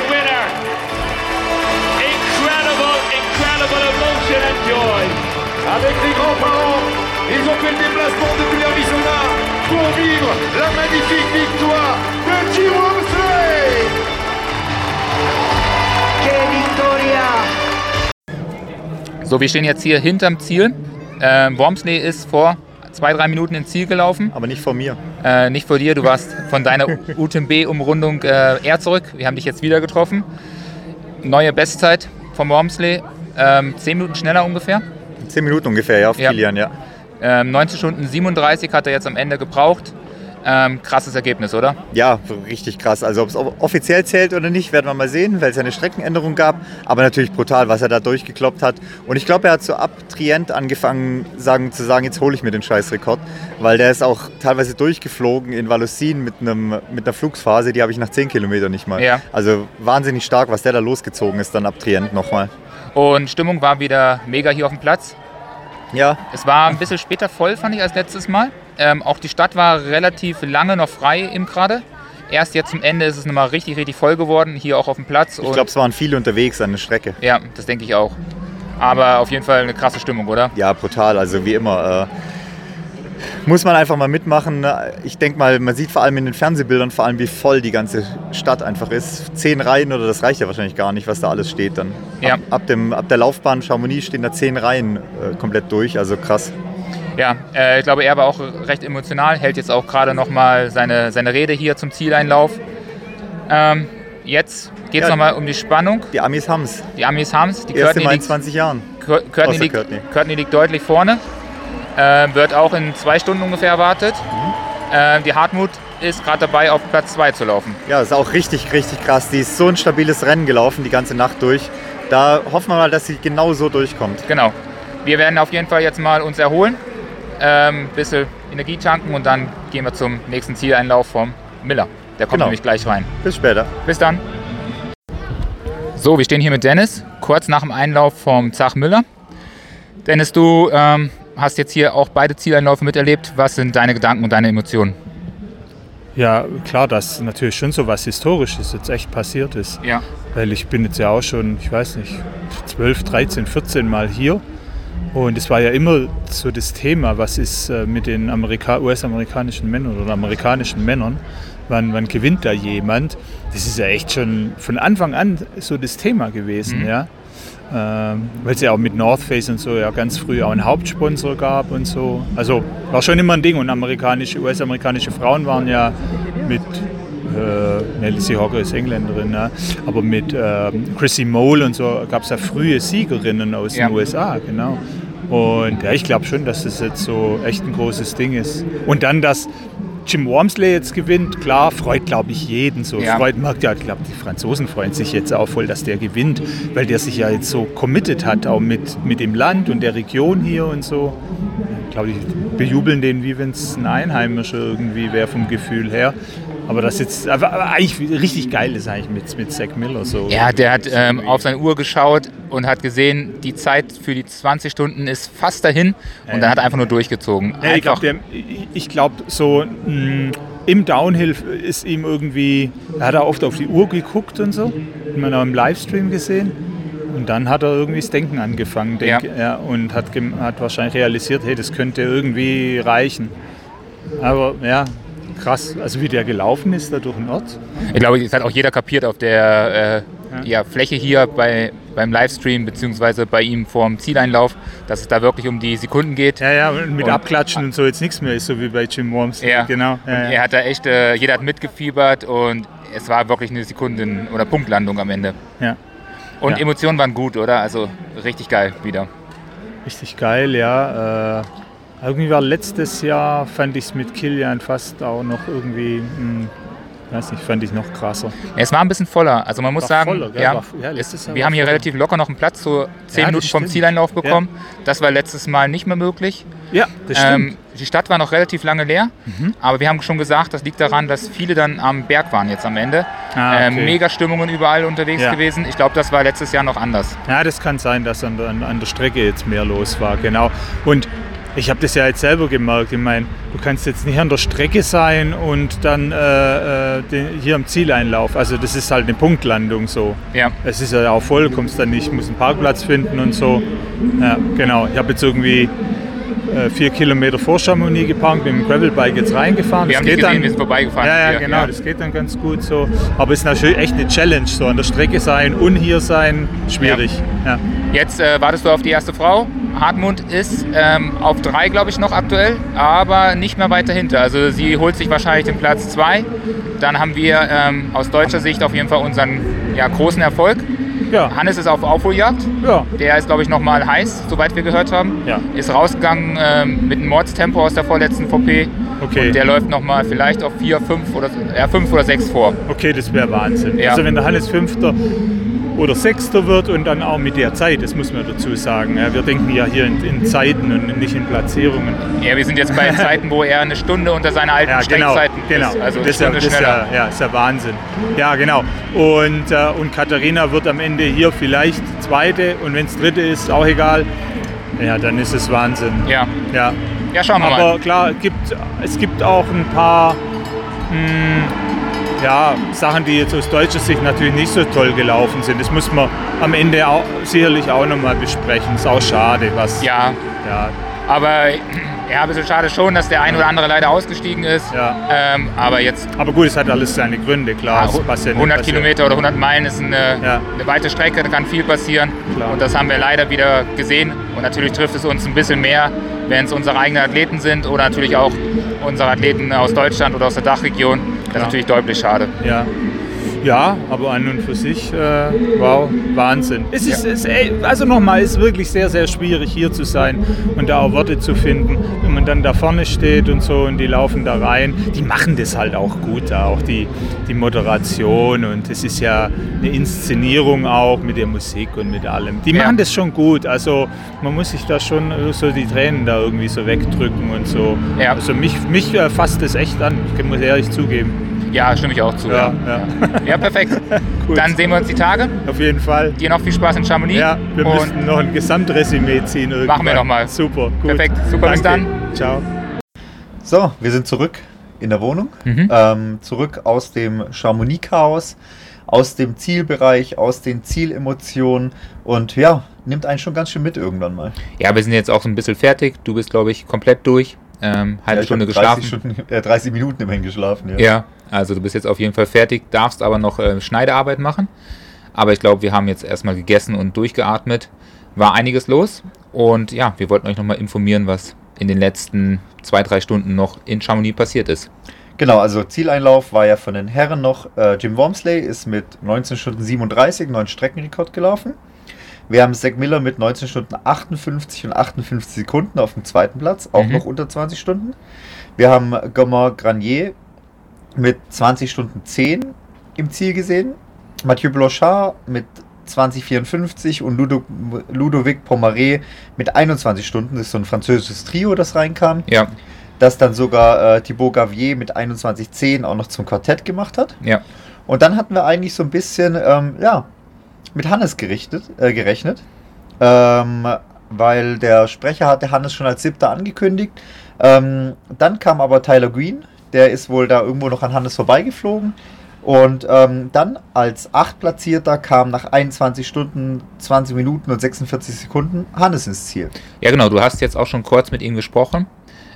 American winner. Incredible, incredible emotion and joy. Avec les grands-parents, ils ont fait le déplacement depuis l'Arizona pour vivre la magnifique victoire de Jim Worsley. Che vittoria! So, wir stehen jetzt hier hinterm Ziel. Ähm, Wormsley ist vor zwei, drei Minuten ins Ziel gelaufen. Aber nicht vor mir. Äh, nicht vor dir, du warst von deiner UTMB-Umrundung äh, eher zurück. Wir haben dich jetzt wieder getroffen. Neue Bestzeit vom Wormsley. Ähm, zehn Minuten schneller ungefähr. Zehn Minuten ungefähr, ja, auf Ja. Kilian, ja. Ähm, 19 Stunden 37 hat er jetzt am Ende gebraucht. Ähm, krasses Ergebnis, oder? Ja, richtig krass. Also ob es offiziell zählt oder nicht, werden wir mal sehen, weil es ja eine Streckenänderung gab. Aber natürlich brutal, was er da durchgekloppt hat. Und ich glaube, er hat so ab Trient angefangen sagen, zu sagen, jetzt hole ich mir den Scheißrekord. Weil der ist auch teilweise durchgeflogen in Valusin mit, einem, mit einer Flugsphase, die habe ich nach 10 Kilometern nicht mal. Ja. Also wahnsinnig stark, was der da losgezogen ist dann ab Trient nochmal. Und Stimmung war wieder mega hier auf dem Platz. Ja, Es war ein bisschen später voll, fand ich, als letztes Mal. Ähm, auch die Stadt war relativ lange noch frei im gerade. Erst jetzt zum Ende ist es nochmal richtig, richtig voll geworden, hier auch auf dem Platz. ich glaube, es waren viele unterwegs an der Strecke. ja, das denke ich auch. Aber auf jeden Fall eine krasse Stimmung, oder? Ja, brutal. Also wie immer. Äh, muss man einfach mal mitmachen. Ich denke mal, man sieht vor allem in den Fernsehbildern vor allem, wie voll die ganze Stadt einfach ist. Zehn Reihen oder das reicht ja wahrscheinlich gar nicht, was da alles steht dann. Ja. Ab, ab, dem, ab der Laufbahn Chamonix stehen da zehn Reihen äh, komplett durch. Also krass. Ja, äh, ich glaube, er war auch recht emotional, hält jetzt auch gerade nochmal seine, seine Rede hier zum Zieleinlauf. Ähm, jetzt geht es Ja. nochmal um die Spannung. Die Amis haben es. Die Amis haben es. Die Erste Courtney Mal in liegt, 20 Jahren. Cour- Courtney, liegt, Courtney. Courtney liegt deutlich vorne. Ähm, wird auch in zwei Stunden ungefähr erwartet. Mhm. Ähm, die Hartmut ist gerade dabei, auf Platz 2 zu laufen. Ja, ist auch richtig, richtig krass. Die ist so ein stabiles Rennen gelaufen, die ganze Nacht durch. Da hoffen wir mal, dass sie genau so durchkommt. Genau. Wir werden auf jeden Fall jetzt mal uns erholen, ähm, bisschen Energie tanken und dann gehen wir zum nächsten Zieleinlauf vom Miller. Der kommt Genau. nämlich gleich rein. Bis später. Bis dann. So, wir stehen hier mit Dennis, kurz nach dem Einlauf vom Zach Müller. Dennis, du ähm, hast jetzt hier auch beide Zieleinläufe miterlebt. Was sind deine Gedanken und deine Emotionen? Ja, klar, dass natürlich schon so was Historisches jetzt echt passiert ist. Ja. Weil ich bin jetzt ja auch schon, ich weiß nicht, 12, 13, 14 Mal hier. Und es war ja immer so das Thema, was ist äh, mit den Amerika US-amerikanischen Männern oder amerikanischen Männern? Wann, wann gewinnt da jemand? Das ist ja echt schon von Anfang an so das Thema gewesen, Mhm. ja. Ähm, Weil es ja auch mit North Face und so ja ganz früh auch einen Hauptsponsor gab und so. Also war schon immer ein Ding. Und amerikanische, US-amerikanische Frauen waren ja mit äh, Nellie Hogger ist Engländerin, ne? aber mit ähm, Chrissy Mole und so gab es ja frühe Siegerinnen aus Ja. den USA, genau. Und ja, ich glaube schon, dass das jetzt so echt ein großes Ding ist. Und dann, dass Jim Wormsley jetzt gewinnt, klar, freut, glaube ich, jeden so. Ja. Freut, mag ja, ich glaube, die Franzosen freuen sich jetzt auch voll, dass der gewinnt, weil der sich ja jetzt so committed hat, auch mit, mit dem Land und der Region hier und so. Ich glaube, die bejubeln den, wie wenn es ein Einheimischer irgendwie wäre vom Gefühl her. Aber das jetzt, aber, aber eigentlich richtig geil ist eigentlich mit, mit Zach Miller so. Ja, der hat ähm, auf seine Uhr geschaut und hat gesehen, die Zeit für die 20 Stunden ist fast dahin. Und Ja. dann hat er einfach nur durchgezogen. Ja, ich Einfach, glaube, ich glaub, so mh, im Downhill ist ihm irgendwie, da hat er oft auf die Uhr geguckt und so, hat man auch im Livestream gesehen. Und dann hat er irgendwie das Denken angefangen denk, ja. und hat, hat wahrscheinlich realisiert, hey, das könnte irgendwie reichen. Aber ja, krass, also wie der gelaufen ist da durch den Ort. ich glaube, das hat auch jeder kapiert auf der äh, ja, Fläche hier bei, beim Livestream, beziehungsweise bei ihm vorm Zieleinlauf, dass es da wirklich um die Sekunden geht. Ja, ja, mit Und- Abklatschen und so jetzt nichts mehr ist, so wie bei Jim Worms. Ja. genau. Ja, er ja. hat da echt, äh, jeder hat mitgefiebert und es war wirklich eine Sekunden- oder Punktlandung am Ende. Ja. Und Ja. Emotionen waren gut, oder? Also richtig geil wieder. Richtig geil, ja. Äh, irgendwie war letztes Jahr, fand ich es mit Kilian fast auch noch irgendwie, hm, weiß nicht, fand ich noch krasser. Es war ein bisschen voller. Also man muss War sagen, voller, ja, War- ja, wir haben hier voller. relativ locker noch einen Platz, so 10 Ja, das Minuten vom stimmt. Zieleinlauf bekommen. Das war letztes Mal nicht mehr möglich. Ja, das stimmt. Ähm, die Stadt war noch relativ lange leer, Mhm. aber wir haben schon gesagt, das liegt daran, dass viele dann am Berg waren jetzt am Ende. Ah, ähm, okay. mega Stimmungen überall unterwegs Ja. gewesen. Ich glaube, das war letztes Jahr noch anders. Ja, das kann sein, dass an, an, an der Strecke jetzt mehr los war, genau. Und ich habe das ja jetzt selber gemerkt. Ich meine, du kannst jetzt nicht an der Strecke sein und dann äh, äh, den, hier am Zieleinlauf. Also das ist halt eine Punktlandung so. Ja. Es ist ja auch voll, kommst dann nicht, musst einen Parkplatz finden und so. Ja, genau. Ich habe jetzt irgendwie äh, vier Kilometer vor Chamonix geparkt, mit dem Gravelbike jetzt reingefahren. Wir Das haben geht gesehen, dann, wir sind vorbeigefahren. Ja, ja, genau, ja. das geht dann ganz gut so. Aber es ist natürlich echt eine Challenge, so an der Strecke sein und hier sein, schwierig. Ja. Jetzt äh, wartest du auf die erste Frau. Hartmut ist ähm, auf drei, glaube ich, noch aktuell, aber nicht mehr weit dahinter. Also sie holt sich wahrscheinlich den Platz zwei. Dann haben wir ähm, aus deutscher Sicht auf jeden Fall unseren ja, großen Erfolg. Ja. Hannes ist auf Aufholjagd. Ja. Der ist, glaube ich, noch mal heiß, soweit wir gehört haben. Ja. Ist rausgegangen ähm, mit einem Mordstempo aus der vorletzten VP. Okay. Und der läuft nochmal vielleicht auf 4, 5 oder, ja, 5 oder 6 vor. Okay, das wäre Wahnsinn. Also wenn der Hannes Fünfter oder Sechster wird und dann auch mit der Zeit, das muss man dazu sagen. Ja, wir denken ja hier in, in Zeiten und nicht in Platzierungen. Ja, wir sind jetzt bei Zeiten, wo er eine Stunde unter seiner alten Ja, genau, Streckzeiten genau. ist. Also das ist ja, das ist ja, ja, ist ja Wahnsinn. Ja, genau. Und, äh, und Katharina wird am Ende hier vielleicht Zweite und wenn es Dritte ist, auch egal. Ja, dann ist es Wahnsinn. Ja. Ja, Ja, schauen wir Aber mal. klar, es gibt, es gibt auch ein paar mh, ja, Sachen, die jetzt aus deutscher Sicht natürlich nicht so toll gelaufen sind. Das muss man am Ende auch, sicherlich auch nochmal besprechen. Ist auch schade, was. Ja, Ja, aber ja, ein bisschen schade schon, dass der ein oder andere leider ausgestiegen ist. Ja. Ähm, aber jetzt aber gut, es hat alles seine Gründe, klar. nicht 100 passiert. Kilometer oder 100 Meilen ist eine, Ja. eine weite Strecke, da kann viel passieren. Klar. Und das haben wir leider wieder gesehen. Und natürlich trifft es uns ein bisschen mehr, wenn es unsere eigenen Athleten sind oder natürlich auch unsere Athleten aus Deutschland oder aus der Dachregion. Das ist Klar. natürlich deutlich schade. Ja. Ja, aber an und für sich, äh, wow, Wahnsinn. Es ist, es, ey, also nochmal, es ist wirklich sehr, sehr schwierig hier zu sein und da auch Worte zu finden. Wenn man dann da vorne steht und so und die laufen da rein, die machen das halt auch gut, da auch die, die Moderation und es ist ja eine Inszenierung auch mit der Musik und mit allem. Die Ja. machen das schon gut, also man muss sich da schon so die Tränen da irgendwie so wegdrücken und so. Ja. Also mich, mich äh, fasst das echt an, ich muss ehrlich zugeben. Ja, stimme ich auch zu. Ja, Ja, ja. ja perfekt. Gut. Dann sehen wir uns die Tage. Auf jeden Fall. Dir noch viel Spaß in Chamonix. Ja, wir und müssen noch ein Gesamtresümee ziehen. Irgendwann. Machen wir noch mal. Super, gut. Perfekt. Super, bis Danke. Ciao. So, wir sind zurück in der Wohnung. Mhm. Ähm, zurück aus dem Chamonix-Chaos, aus dem Zielbereich, aus den Zielemotionen. Und ja, nimmt einen schon ganz schön mit irgendwann mal. Ja, wir sind jetzt auch so ein bisschen fertig. Du bist, glaube ich, komplett durch. Ähm, halbe ja, ich Stunde hab geschlafen. 30, Stunden, äh, 30 Minuten immerhin geschlafen. Ja. Ja, also du bist jetzt auf jeden Fall fertig, darfst aber noch äh, Schneidearbeit machen. Aber ich glaube, wir haben jetzt erstmal gegessen und durchgeatmet. War einiges los. Und ja, wir wollten euch nochmal informieren, was in den letzten zwei, drei Stunden noch in Chamonix passiert ist. Genau, also Zieleinlauf war ja von den Herren noch. Äh, Jim Wormsley ist mit 19 Stunden 37 einen neuen Streckenrekord gelaufen. Wir haben Zach Miller mit 19 Stunden 58 und 58 Sekunden auf dem zweiten Platz, auch Mhm. noch unter 20 Stunden. Wir haben Gomar Granier mit 20 Stunden 10 im Ziel gesehen. Mathieu Blanchard mit 2054 und Ludo, Ludovic Pomaré mit 21 Stunden. Das ist so ein französisches Trio, das reinkam Ja, das dann sogar äh, Thibaut Gavier mit 21.10 auch noch zum Quartett gemacht hat. ja. Und dann hatten wir eigentlich so ein bisschen, ähm, ja, mit Hannes gerichtet, äh, gerechnet. Ähm, weil der Sprecher hatte Hannes schon als siebter angekündigt. Ähm, dann kam aber Tyler Green, der ist wohl da irgendwo noch an Hannes vorbeigeflogen. Und ähm, dann als Achtplatzierter kam nach 21 Stunden, 20 Minuten und 46 Sekunden Hannes ins Ziel. Ja, genau, du hast jetzt auch schon kurz mit ihm gesprochen.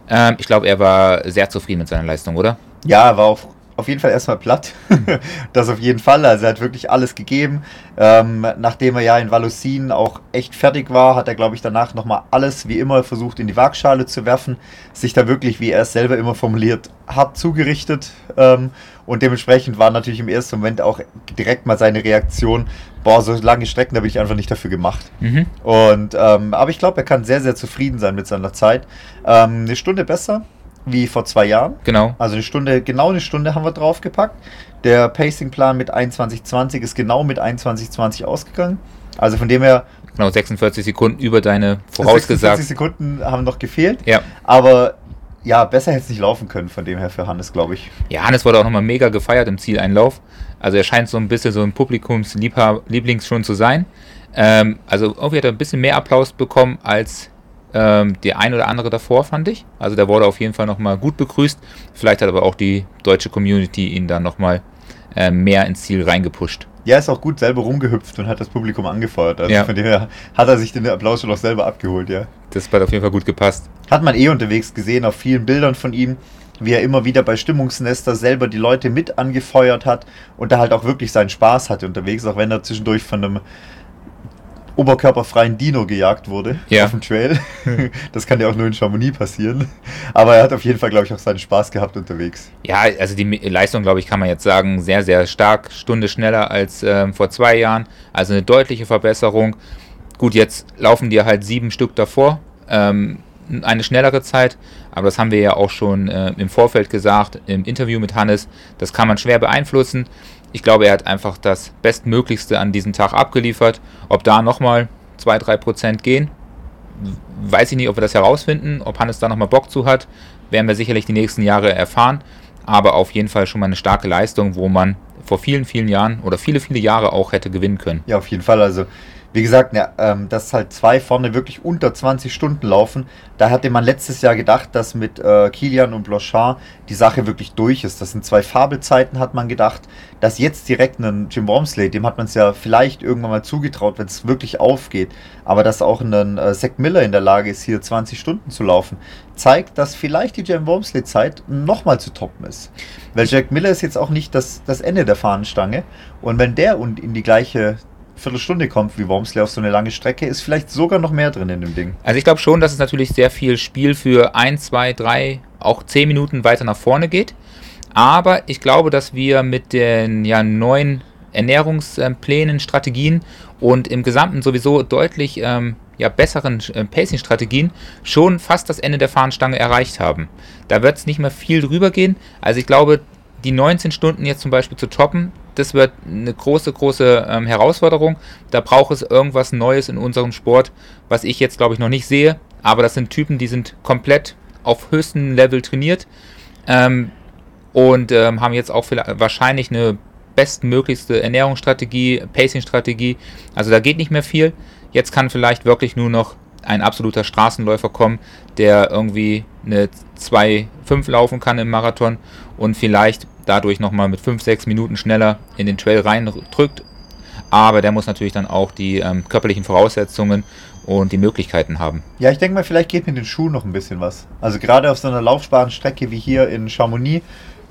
Ähm, ich glaube, er war sehr zufrieden mit seiner Leistung, oder? Ja, er war auf, auf jeden Fall erstmal platt. das auf jeden Fall. Also er hat wirklich alles gegeben. Ähm, nachdem er ja in Valusin auch echt fertig war, hat er, glaube ich, danach nochmal alles wie immer versucht in die Waagschale zu werfen. Sich da wirklich, wie er es selber immer formuliert, hart zugerichtet. Ähm, und dementsprechend war natürlich im ersten Moment auch direkt mal seine Reaktion, boah, so lange Strecken, da bin ich einfach nicht dafür gemacht. Mhm. Und, ähm, aber ich glaube, er kann sehr, sehr zufrieden sein mit seiner Zeit. Ähm, eine Stunde besser wie vor zwei Jahren. Genau. Also eine Stunde, genau eine Stunde haben wir draufgepackt. Der Pacing-Plan mit 21,20 ist genau mit 21,20 ausgegangen. Also von dem her, Genau, 46 Sekunden über deine 46 vorausgesagt. Sekunden haben noch gefehlt. Ja. Aber ja, besser hätte es nicht laufen können, von dem her für Hannes, glaube ich. Ja, Hannes wurde auch nochmal mega gefeiert im Zieleinlauf. Also er scheint so ein bisschen so ein Publikumsliebling schon zu sein. Ähm, also irgendwie hat er ein bisschen mehr Applaus bekommen als ähm, der ein oder andere davor, fand ich. Also der wurde auf jeden Fall nochmal gut begrüßt. Vielleicht hat aber auch die deutsche Community ihn dann nochmal äh, mehr ins Ziel reingepusht. Ja, ist auch gut selber rumgehüpft und hat das Publikum angefeuert. Also Ja. von dem her hat er sich den Applaus schon auch selber abgeholt, ja. Das hat auf jeden Fall gut gepasst. Hat man eh unterwegs gesehen auf vielen Bildern von ihm, wie er immer wieder bei Stimmungsnester selber die Leute mit angefeuert hat und da halt auch wirklich seinen Spaß hatte unterwegs, auch wenn er zwischendurch von einem oberkörperfreien Dino gejagt wurde Ja. auf dem Trail. Das kann ja auch nur in Chamonix passieren. Aber er hat auf jeden Fall, glaube ich, auch seinen Spaß gehabt unterwegs. Ja, also die Leistung, glaube ich, kann man jetzt sagen, sehr, sehr stark. Stunde schneller als ähm, vor zwei Jahren. Also eine deutliche Verbesserung. Gut, jetzt laufen dir halt sieben Stück davor. Ähm, eine schnellere Zeit, aber das haben wir ja auch schon äh, im Vorfeld gesagt, im Interview mit Hannes, das kann man schwer beeinflussen. Ich glaube, er hat einfach das Bestmöglichste an diesem Tag abgeliefert. Ob da nochmal 2-3 Prozent gehen, weiß ich nicht, ob wir das herausfinden. Ob Hannes da nochmal Bock zu hat, werden wir sicherlich die nächsten Jahre erfahren. Aber auf jeden Fall schon mal eine starke Leistung, wo man vor vielen, vielen Jahren oder viele, viele Jahre auch hätte gewinnen können. Ja, auf jeden Fall. Also wie gesagt, ja, ähm, dass halt zwei vorne wirklich unter 20 Stunden laufen, da hatte man letztes Jahr gedacht, dass mit äh, Kilian und Blochard die Sache wirklich durch ist. Das sind zwei Fabelzeiten, hat man gedacht. Dass jetzt direkt ein Jim Wormsley, dem hat man es ja vielleicht irgendwann mal zugetraut, wenn es wirklich aufgeht. Aber dass auch ein äh, Zack Miller in der Lage ist, hier 20 Stunden zu laufen, zeigt, dass vielleicht die Jim Wormsley-Zeit nochmal zu toppen ist. Weil Jack Miller ist jetzt auch nicht das, das Ende der Fahnenstange. Und wenn der und in die gleiche Viertelstunde kommt wie Wormsley auf so eine lange Strecke, ist vielleicht sogar noch mehr drin in dem Ding. Also ich glaube schon, dass es natürlich sehr viel Spiel für 1, 2, 3, auch 10 Minuten weiter nach vorne geht. Aber ich glaube, dass wir mit den ja, neuen Ernährungsplänen, Strategien und im Gesamten sowieso deutlich ähm, ja, besseren äh, Pacing-Strategien schon fast das Ende der Fahnenstange erreicht haben. Da wird es nicht mehr viel drüber gehen. Also ich glaube, die 19 Stunden jetzt zum Beispiel zu toppen, das wird eine große, große ähm, Herausforderung. Da braucht es irgendwas Neues in unserem Sport, was ich jetzt, glaube ich, noch nicht sehe. Aber das sind Typen, die sind komplett auf höchstem Level trainiert ähm, und ähm, haben jetzt auch wahrscheinlich eine bestmöglichste Ernährungsstrategie, Pacing-Strategie. Also da geht nicht mehr viel. Jetzt kann vielleicht wirklich nur noch ein absoluter Straßenläufer kommen, der irgendwie eine 2,5 laufen kann im Marathon und vielleicht dadurch nochmal mit 5, 6 Minuten schneller in den Trail reindrückt. Aber der muss natürlich dann auch die ähm, körperlichen Voraussetzungen und die Möglichkeiten haben. Ja, ich denke mal, vielleicht geht mit den Schuhen noch ein bisschen was. Also gerade auf so einer laufbaren Strecke wie hier in Chamonix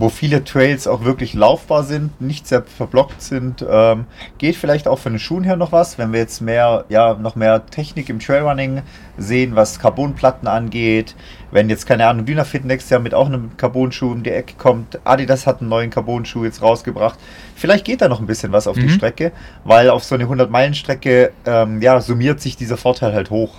wo viele Trails auch wirklich laufbar sind, nicht sehr verblockt sind. Ähm, geht vielleicht auch von den Schuhen her noch was, wenn wir jetzt mehr, ja, noch mehr Technik im Trailrunning sehen, was Carbonplatten angeht. Wenn jetzt, keine Ahnung, Dynafit nächstes Jahr mit auch einem Carbonschuh um die Ecke kommt, Adidas hat einen neuen Carbonschuh jetzt rausgebracht. Vielleicht geht da noch ein bisschen was auf mhm. die Strecke, weil auf so eine 100-Meilen-Strecke, ähm, ja, summiert sich dieser Vorteil halt hoch.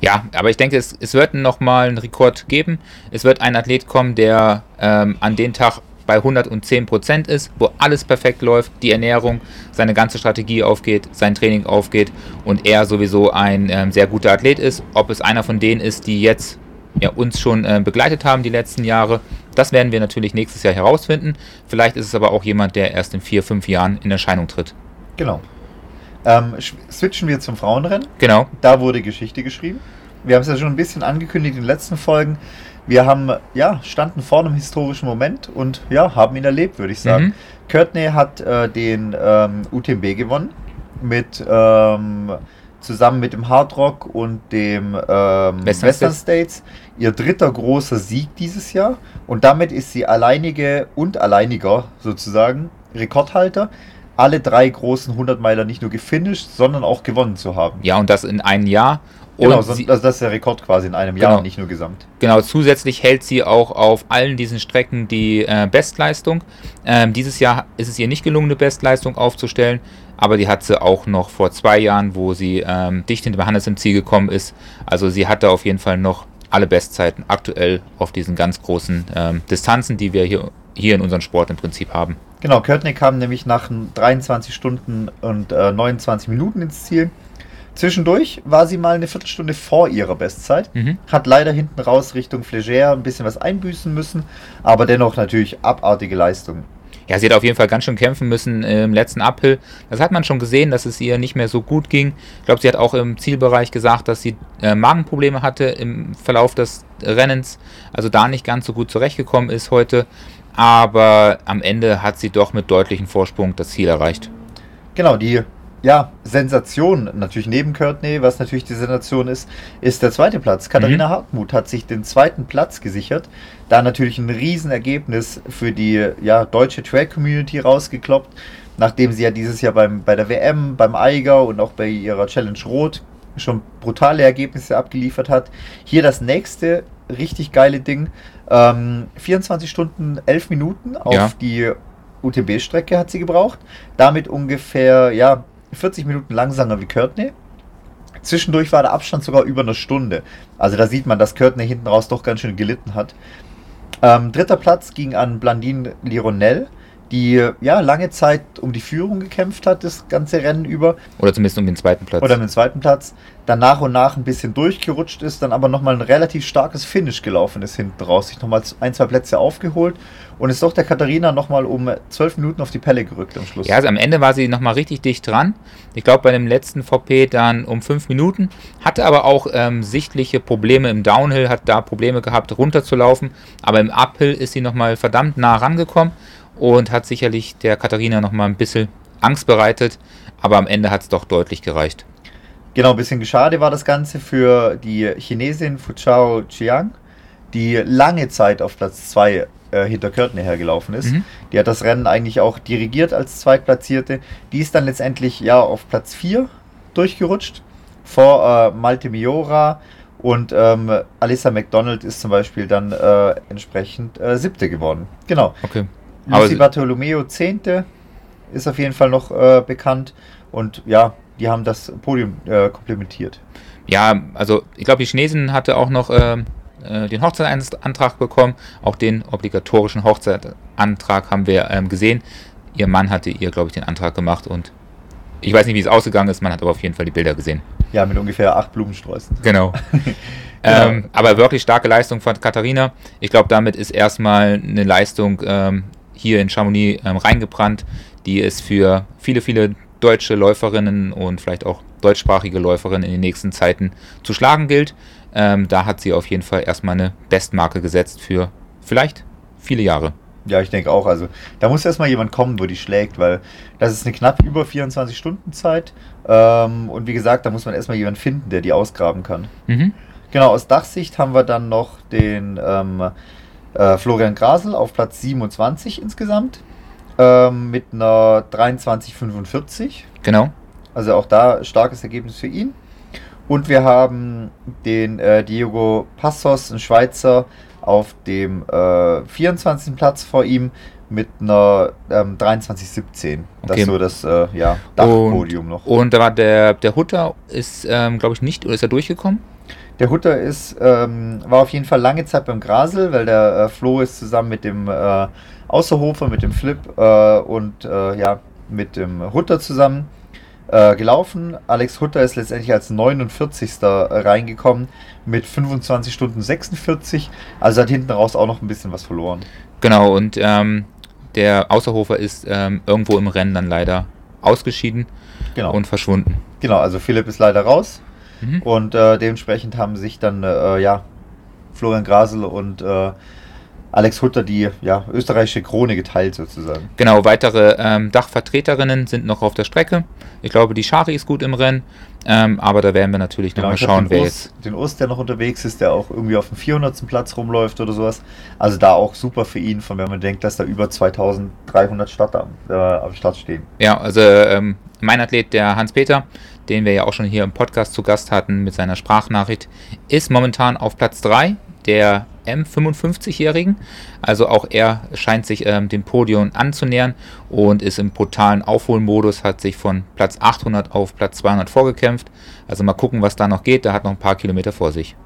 Ja, aber ich denke, es, es wird nochmal einen Rekord geben. Es wird ein Athlet kommen, der ähm, an den Tag bei 110 Prozent ist, wo alles perfekt läuft, die Ernährung, seine ganze Strategie aufgeht, sein Training aufgeht und er sowieso ein ähm, sehr guter Athlet ist. Ob es einer von denen ist, die jetzt ja, uns schon äh, begleitet haben die letzten Jahre, das werden wir natürlich nächstes Jahr herausfinden. Vielleicht ist es aber auch jemand, der erst in vier, fünf Jahren in Erscheinung tritt. Genau. Ähm, switchen wir zum Frauenrennen. Genau. Da wurde Geschichte geschrieben. Wir haben es ja schon ein bisschen angekündigt in den letzten Folgen. Wir haben, ja, standen vor einem historischen Moment und ja, haben ihn erlebt, würde ich sagen. Mhm. Courtney hat äh, den ähm, UTMB gewonnen mit ähm, zusammen mit dem Hard Rock und dem ähm, Western, Western States. Ihr dritter großer Sieg dieses Jahr und damit ist sie alleinige und alleiniger sozusagen Rekordhalter alle drei großen 100-Meiler nicht nur gefinisht, sondern auch gewonnen zu haben. Ja, und das in einem Jahr. Genau, und also das ist der Rekord quasi in einem genau, Jahr, nicht nur gesamt. Genau, zusätzlich hält sie auch auf allen diesen Strecken die äh, Bestleistung. Ähm, dieses Jahr ist es ihr nicht gelungen, eine Bestleistung aufzustellen, aber die hat sie auch noch vor zwei Jahren, wo sie ähm, dicht hinter Hannes im Ziel gekommen ist. Also sie hatte auf jeden Fall noch alle Bestzeiten aktuell auf diesen ganz großen ähm, Distanzen, die wir hier, hier in unserem Sport im Prinzip haben. Genau, Körtner kam nämlich nach 23 Stunden und äh, 29 Minuten ins Ziel. Zwischendurch war sie mal eine Viertelstunde vor ihrer Bestzeit, mhm. hat leider hinten raus Richtung Flegère ein bisschen was einbüßen müssen, aber dennoch natürlich abartige Leistung. Ja, sie hat auf jeden Fall ganz schön kämpfen müssen im letzten Uphill. Das hat man schon gesehen, dass es ihr nicht mehr so gut ging. Ich glaube, sie hat auch im Zielbereich gesagt, dass sie äh, Magenprobleme hatte im Verlauf des Rennens, also da nicht ganz so gut zurechtgekommen ist heute aber am Ende hat sie doch mit deutlichem Vorsprung das Ziel erreicht. Genau, die ja, Sensation natürlich neben Courtney, was natürlich die Sensation ist, ist der zweite Platz. Katharina mhm. Hartmut hat sich den zweiten Platz gesichert. Da natürlich ein Riesenergebnis für die ja, deutsche Trail-Community rausgekloppt, nachdem sie ja dieses Jahr beim, bei der WM, beim Eiger und auch bei ihrer Challenge Rot schon brutale Ergebnisse abgeliefert hat. Hier das nächste richtig geile Ding. Ähm, 24 Stunden, 11 Minuten auf ja. die UTB-Strecke hat sie gebraucht. Damit ungefähr ja, 40 Minuten langsamer wie Courtney. Zwischendurch war der Abstand sogar über eine Stunde. Also da sieht man, dass Körtner hinten raus doch ganz schön gelitten hat. Ähm, dritter Platz ging an Blandine Lironel, die ja lange Zeit um die Führung gekämpft hat, das ganze Rennen über. Oder zumindest um den zweiten Platz. Oder um den zweiten Platz. Dann nach und nach ein bisschen durchgerutscht ist, dann aber nochmal ein relativ starkes Finish gelaufen ist hinten raus, sich nochmal ein, zwei Plätze aufgeholt und ist doch der Katharina nochmal um zwölf Minuten auf die Pelle gerückt am Schluss. Ja, also am Ende war sie nochmal richtig dicht dran. Ich glaube, bei dem letzten VP dann um fünf Minuten. Hatte aber auch ähm, sichtliche Probleme im Downhill, hat da Probleme gehabt, runterzulaufen. Aber im Uphill ist sie nochmal verdammt nah rangekommen und hat sicherlich der Katharina nochmal ein bisschen Angst bereitet. Aber am Ende hat es doch deutlich gereicht. Genau, ein bisschen schade war das Ganze für die Chinesin Fuchao Chiang, die lange Zeit auf Platz 2 äh, hinter Körtner hergelaufen ist. Mhm. Die hat das Rennen eigentlich auch dirigiert als Zweitplatzierte. Die ist dann letztendlich ja auf Platz 4 durchgerutscht vor äh, Malte Miora und ähm, Alyssa McDonald ist zum Beispiel dann äh, entsprechend äh, siebte geworden. Genau. Okay. Lucy Bartolomeo zehnte ist auf jeden Fall noch äh, bekannt und ja, die haben das Podium äh, komplementiert. Ja, also ich glaube, die Chinesin hatte auch noch ähm, äh, den Hochzeitsantrag bekommen. Auch den obligatorischen Hochzeitantrag haben wir ähm, gesehen. Ihr Mann hatte ihr, glaube ich, den Antrag gemacht und ich weiß nicht, wie es ausgegangen ist. Man hat aber auf jeden Fall die Bilder gesehen. Ja, mit ungefähr acht Blumensträußen. Genau. Genau. Ähm, aber wirklich starke Leistung von Katharina. Ich glaube, damit ist erstmal eine Leistung ähm, hier in Chamonix ähm, reingebrannt, die es für viele, viele deutsche Läuferinnen und vielleicht auch deutschsprachige Läuferinnen in den nächsten Zeiten zu schlagen gilt. Ähm, da hat sie auf jeden Fall erstmal eine Bestmarke gesetzt für vielleicht viele Jahre. Ja, ich denke auch. Also da muss erstmal jemand kommen, wo die schlägt, weil das ist eine knapp über 24 Stunden Zeit. Ähm, und wie gesagt, da muss man erstmal jemanden finden, der die ausgraben kann. Mhm. Genau, aus Dachsicht haben wir dann noch den ähm, äh, Florian Grasel auf Platz 27 insgesamt. Ähm, mit einer 23,45. Genau. Also auch da starkes Ergebnis für ihn. Und wir haben den äh, Diego Passos, ein Schweizer, auf dem äh, 24. Platz vor ihm mit einer ähm, 23,17. Das Okay. ist so das äh, ja, Dachpodium noch. Und da war der, der Hutter ist, ähm, glaube ich, nicht, oder ist er durchgekommen? Der Hutter ist, ähm, war auf jeden Fall lange Zeit beim Grasel, weil der äh, Flo ist zusammen mit dem äh, Außerhofer, mit dem Flip äh, und äh, ja, mit dem Hutter zusammen äh, gelaufen. Alex Hutter ist letztendlich als 49. reingekommen mit 25 Stunden 46. Also hat hinten raus auch noch ein bisschen was verloren. Genau, und ähm, der Außerhofer ist ähm, irgendwo im Rennen dann leider ausgeschieden Genau. und verschwunden. Genau, also Philipp ist leider raus. Mhm. Und äh, dementsprechend haben sich dann äh, ja, Florian Grasel und äh, Alex Hutter die ja, österreichische Krone geteilt sozusagen. Genau, weitere ähm, Dachvertreterinnen sind noch auf der Strecke. Ich glaube, die Schari ist gut im Rennen, ähm, aber da werden wir natürlich Genau, nochmal schauen, wer jetzt. den Urs, der noch unterwegs ist, der auch irgendwie auf dem 400. Platz rumläuft oder sowas. Also da auch super für ihn, von wenn man denkt, dass da über 2300 Starter am, äh, am Start stehen. Ja, also ähm, mein Athlet, der Hans-Peter, den wir ja auch schon hier im Podcast zu Gast hatten mit seiner Sprachnachricht, ist momentan auf Platz 3 der M55-Jährigen. Also auch er scheint sich ähm, dem Podium anzunähern und ist im brutalen Aufholmodus, hat sich von Platz 800 auf Platz 200 vorgekämpft. Also mal gucken, was da noch geht. Da hat noch ein paar Kilometer vor sich.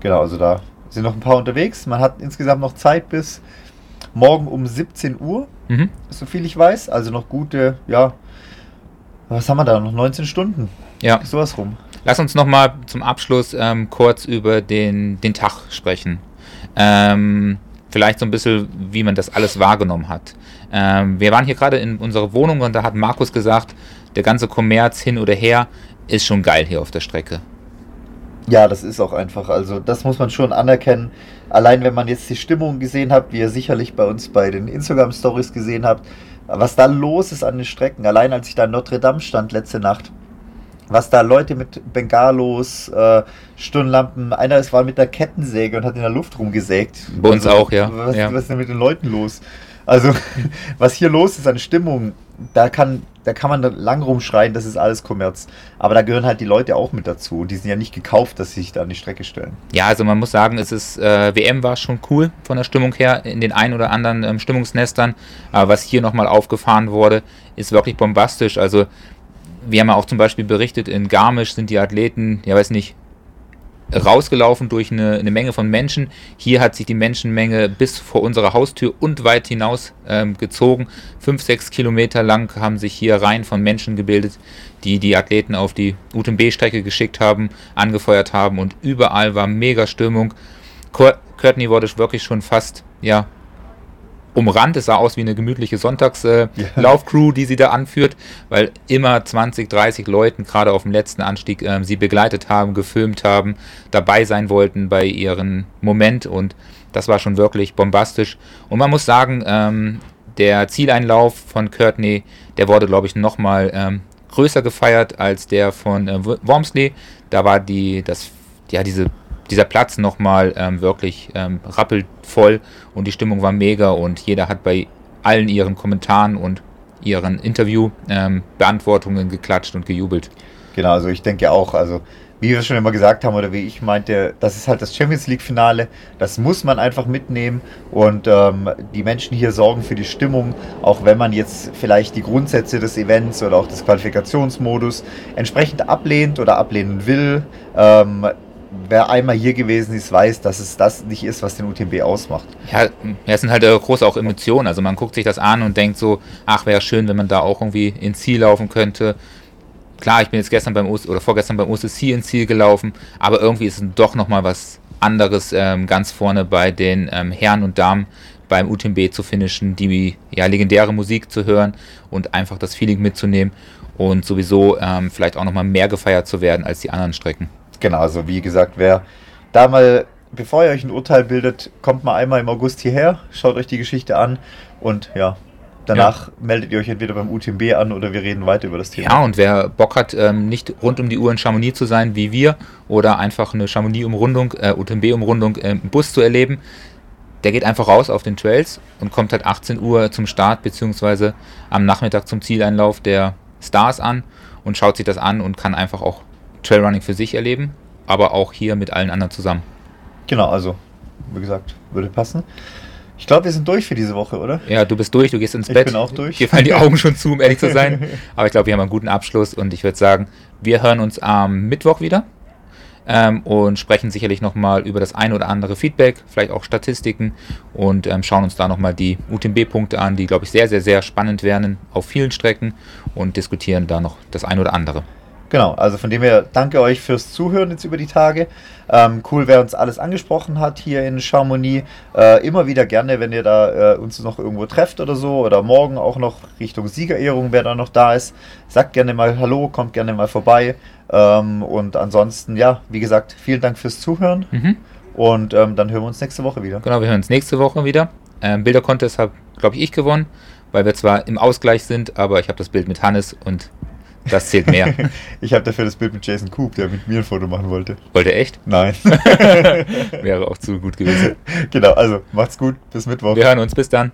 Genau, also da sind noch ein paar unterwegs. Man hat insgesamt noch Zeit bis morgen um 17 Uhr, Mhm. so viel ich weiß. Also noch gute, ja, was haben wir da? Noch 19 Stunden. Ja. Sowas rum. Lass uns nochmal zum Abschluss ähm, kurz über den, den Tag sprechen. Ähm, vielleicht so ein bisschen, wie man das alles wahrgenommen hat. Ähm, wir waren hier gerade in unserer Wohnung und da hat Markus gesagt, der ganze Kommerz hin oder her ist schon geil hier auf der Strecke. Ja, das ist auch einfach. Also, das muss man schon anerkennen. Allein wenn man jetzt die Stimmung gesehen hat, wie ihr sicherlich bei uns bei den Instagram-Stories gesehen habt, was da los ist an den Strecken. Allein als ich da in Notre Dame stand letzte Nacht, was da Leute mit Bengalos, äh, Stirnlampen, einer ist war mit der Kettensäge und hat in der Luft rumgesägt. Bei uns auch, ja. Was, Ja. was ist denn mit den Leuten los? Also, was hier los ist an Stimmung, da kann, da kann man lang rumschreien, das ist alles Kommerz. Aber da gehören halt die Leute auch mit dazu. Und die sind ja nicht gekauft, dass sie sich da an die Strecke stellen. Ja, also man muss sagen, es ist, äh, WM war schon cool von der Stimmung her in den ein oder anderen ähm, Stimmungsnestern. Aber was hier nochmal aufgefahren wurde, ist wirklich bombastisch. Also wir haben ja auch zum Beispiel berichtet, in Garmisch sind die Athleten, ja weiß nicht, rausgelaufen durch eine, eine, Menge von Menschen. Hier hat sich die Menschenmenge bis vor unserer Haustür und weit hinaus ähm, gezogen. Fünf, sechs Kilometer lang haben sich hier Reihen von Menschen gebildet, die die Athleten auf die UTMB-Strecke geschickt haben, angefeuert haben und überall war mega Stimmung. Courtney wurde wirklich schon fast, ja, umrannt. Es sah aus wie eine gemütliche Sonntagslaufcrew, äh, die sie da anführt, weil immer 20, 30 Leuten gerade auf dem letzten Anstieg äh, sie begleitet haben, gefilmt haben, dabei sein wollten bei ihrem Moment und das war schon wirklich bombastisch. Und man muss sagen, ähm, der Zieleinlauf von Courtney, der wurde, glaube ich, nochmal ähm, größer gefeiert als der von äh, Wormsley. Da war die, das, ja, diese dieser Platz nochmal ähm, wirklich ähm, rappelvoll und die Stimmung war mega und jeder hat bei allen ihren Kommentaren und ihren Interview-Beantwortungen ähm, geklatscht und gejubelt. Genau, also ich denke auch, also wie wir schon immer gesagt haben oder wie ich meinte, das ist halt das Champions League-Finale, das muss man einfach mitnehmen und ähm, die Menschen hier sorgen für die Stimmung, auch wenn man jetzt vielleicht die Grundsätze des Events oder auch des Qualifikationsmodus entsprechend ablehnt oder ablehnen will. Ähm, wer einmal hier gewesen ist, weiß, dass es das nicht ist, was den UTMB ausmacht. Ja, es sind halt groß auch Emotionen. Also man guckt sich das an und denkt so, ach, wäre schön, wenn man da auch irgendwie ins Ziel laufen könnte. Klar, ich bin jetzt gestern beim oder vorgestern beim OCC ins Ziel gelaufen, aber irgendwie ist es doch nochmal was anderes ähm, ganz vorne bei den ähm, Herren und Damen beim UTMB zu finishen, die ja, legendäre Musik zu hören und einfach das Feeling mitzunehmen und sowieso ähm, vielleicht auch nochmal mehr gefeiert zu werden als die anderen Strecken. Genau, also wie gesagt, wer da mal, bevor ihr euch ein Urteil bildet, kommt mal einmal im August hierher, schaut euch die Geschichte an und ja, Danach ja. meldet ihr euch entweder beim UTMB an oder wir reden weiter über das Thema. Ja, und wer Bock hat, ähm, nicht rund um die Uhr in Chamonix zu sein wie wir oder einfach eine Chamonix-Umrundung, äh, UTMB-Umrundung im Bus zu erleben, der geht einfach raus auf den Trails und kommt halt 18 Uhr zum Start beziehungsweise am Nachmittag zum Zieleinlauf der Stars an und schaut sich das an und kann einfach auch Trailrunning für sich erleben, aber auch hier mit allen anderen zusammen. Genau, also wie gesagt, würde passen. Ich glaube, wir sind durch für diese Woche, oder? Ja, du bist durch, du gehst ins ich Bett. Ich bin auch durch. Hier fallen die Augen schon zu, um ehrlich zu sein. Aber ich glaube, wir haben einen guten Abschluss und ich würde sagen, wir hören uns am Mittwoch wieder ähm, und sprechen sicherlich nochmal über das ein oder andere Feedback, vielleicht auch Statistiken und ähm, schauen uns da nochmal die UTMB-Punkte an, die, glaube ich, sehr, sehr, sehr spannend werden auf vielen Strecken und diskutieren da noch das ein oder andere. Genau, also von dem her danke euch fürs Zuhören jetzt über die Tage. Ähm, cool, wer uns alles angesprochen hat hier in Chamonix. Äh, immer wieder gerne, wenn ihr da äh, uns noch irgendwo trefft oder so oder morgen auch noch Richtung Siegerehrung, wer da noch da ist. Sagt gerne mal Hallo, kommt gerne mal vorbei. Ähm, und ansonsten, ja, wie gesagt, vielen Dank fürs Zuhören. Mhm. Und ähm, dann hören wir uns nächste Woche wieder. Genau, wir hören uns nächste Woche wieder. Ähm, Bilder-Contest habe, glaube ich, ich gewonnen, weil wir zwar im Ausgleich sind, aber ich habe das Bild mit Hannes und das zählt mehr. ich habe dafür das Bild mit Jason Coop, der mit mir ein Foto machen wollte. Wollte echt? Nein. Wäre auch zu gut gewesen. Genau, also macht's gut. Bis Mittwoch. Wir hören uns. Bis dann.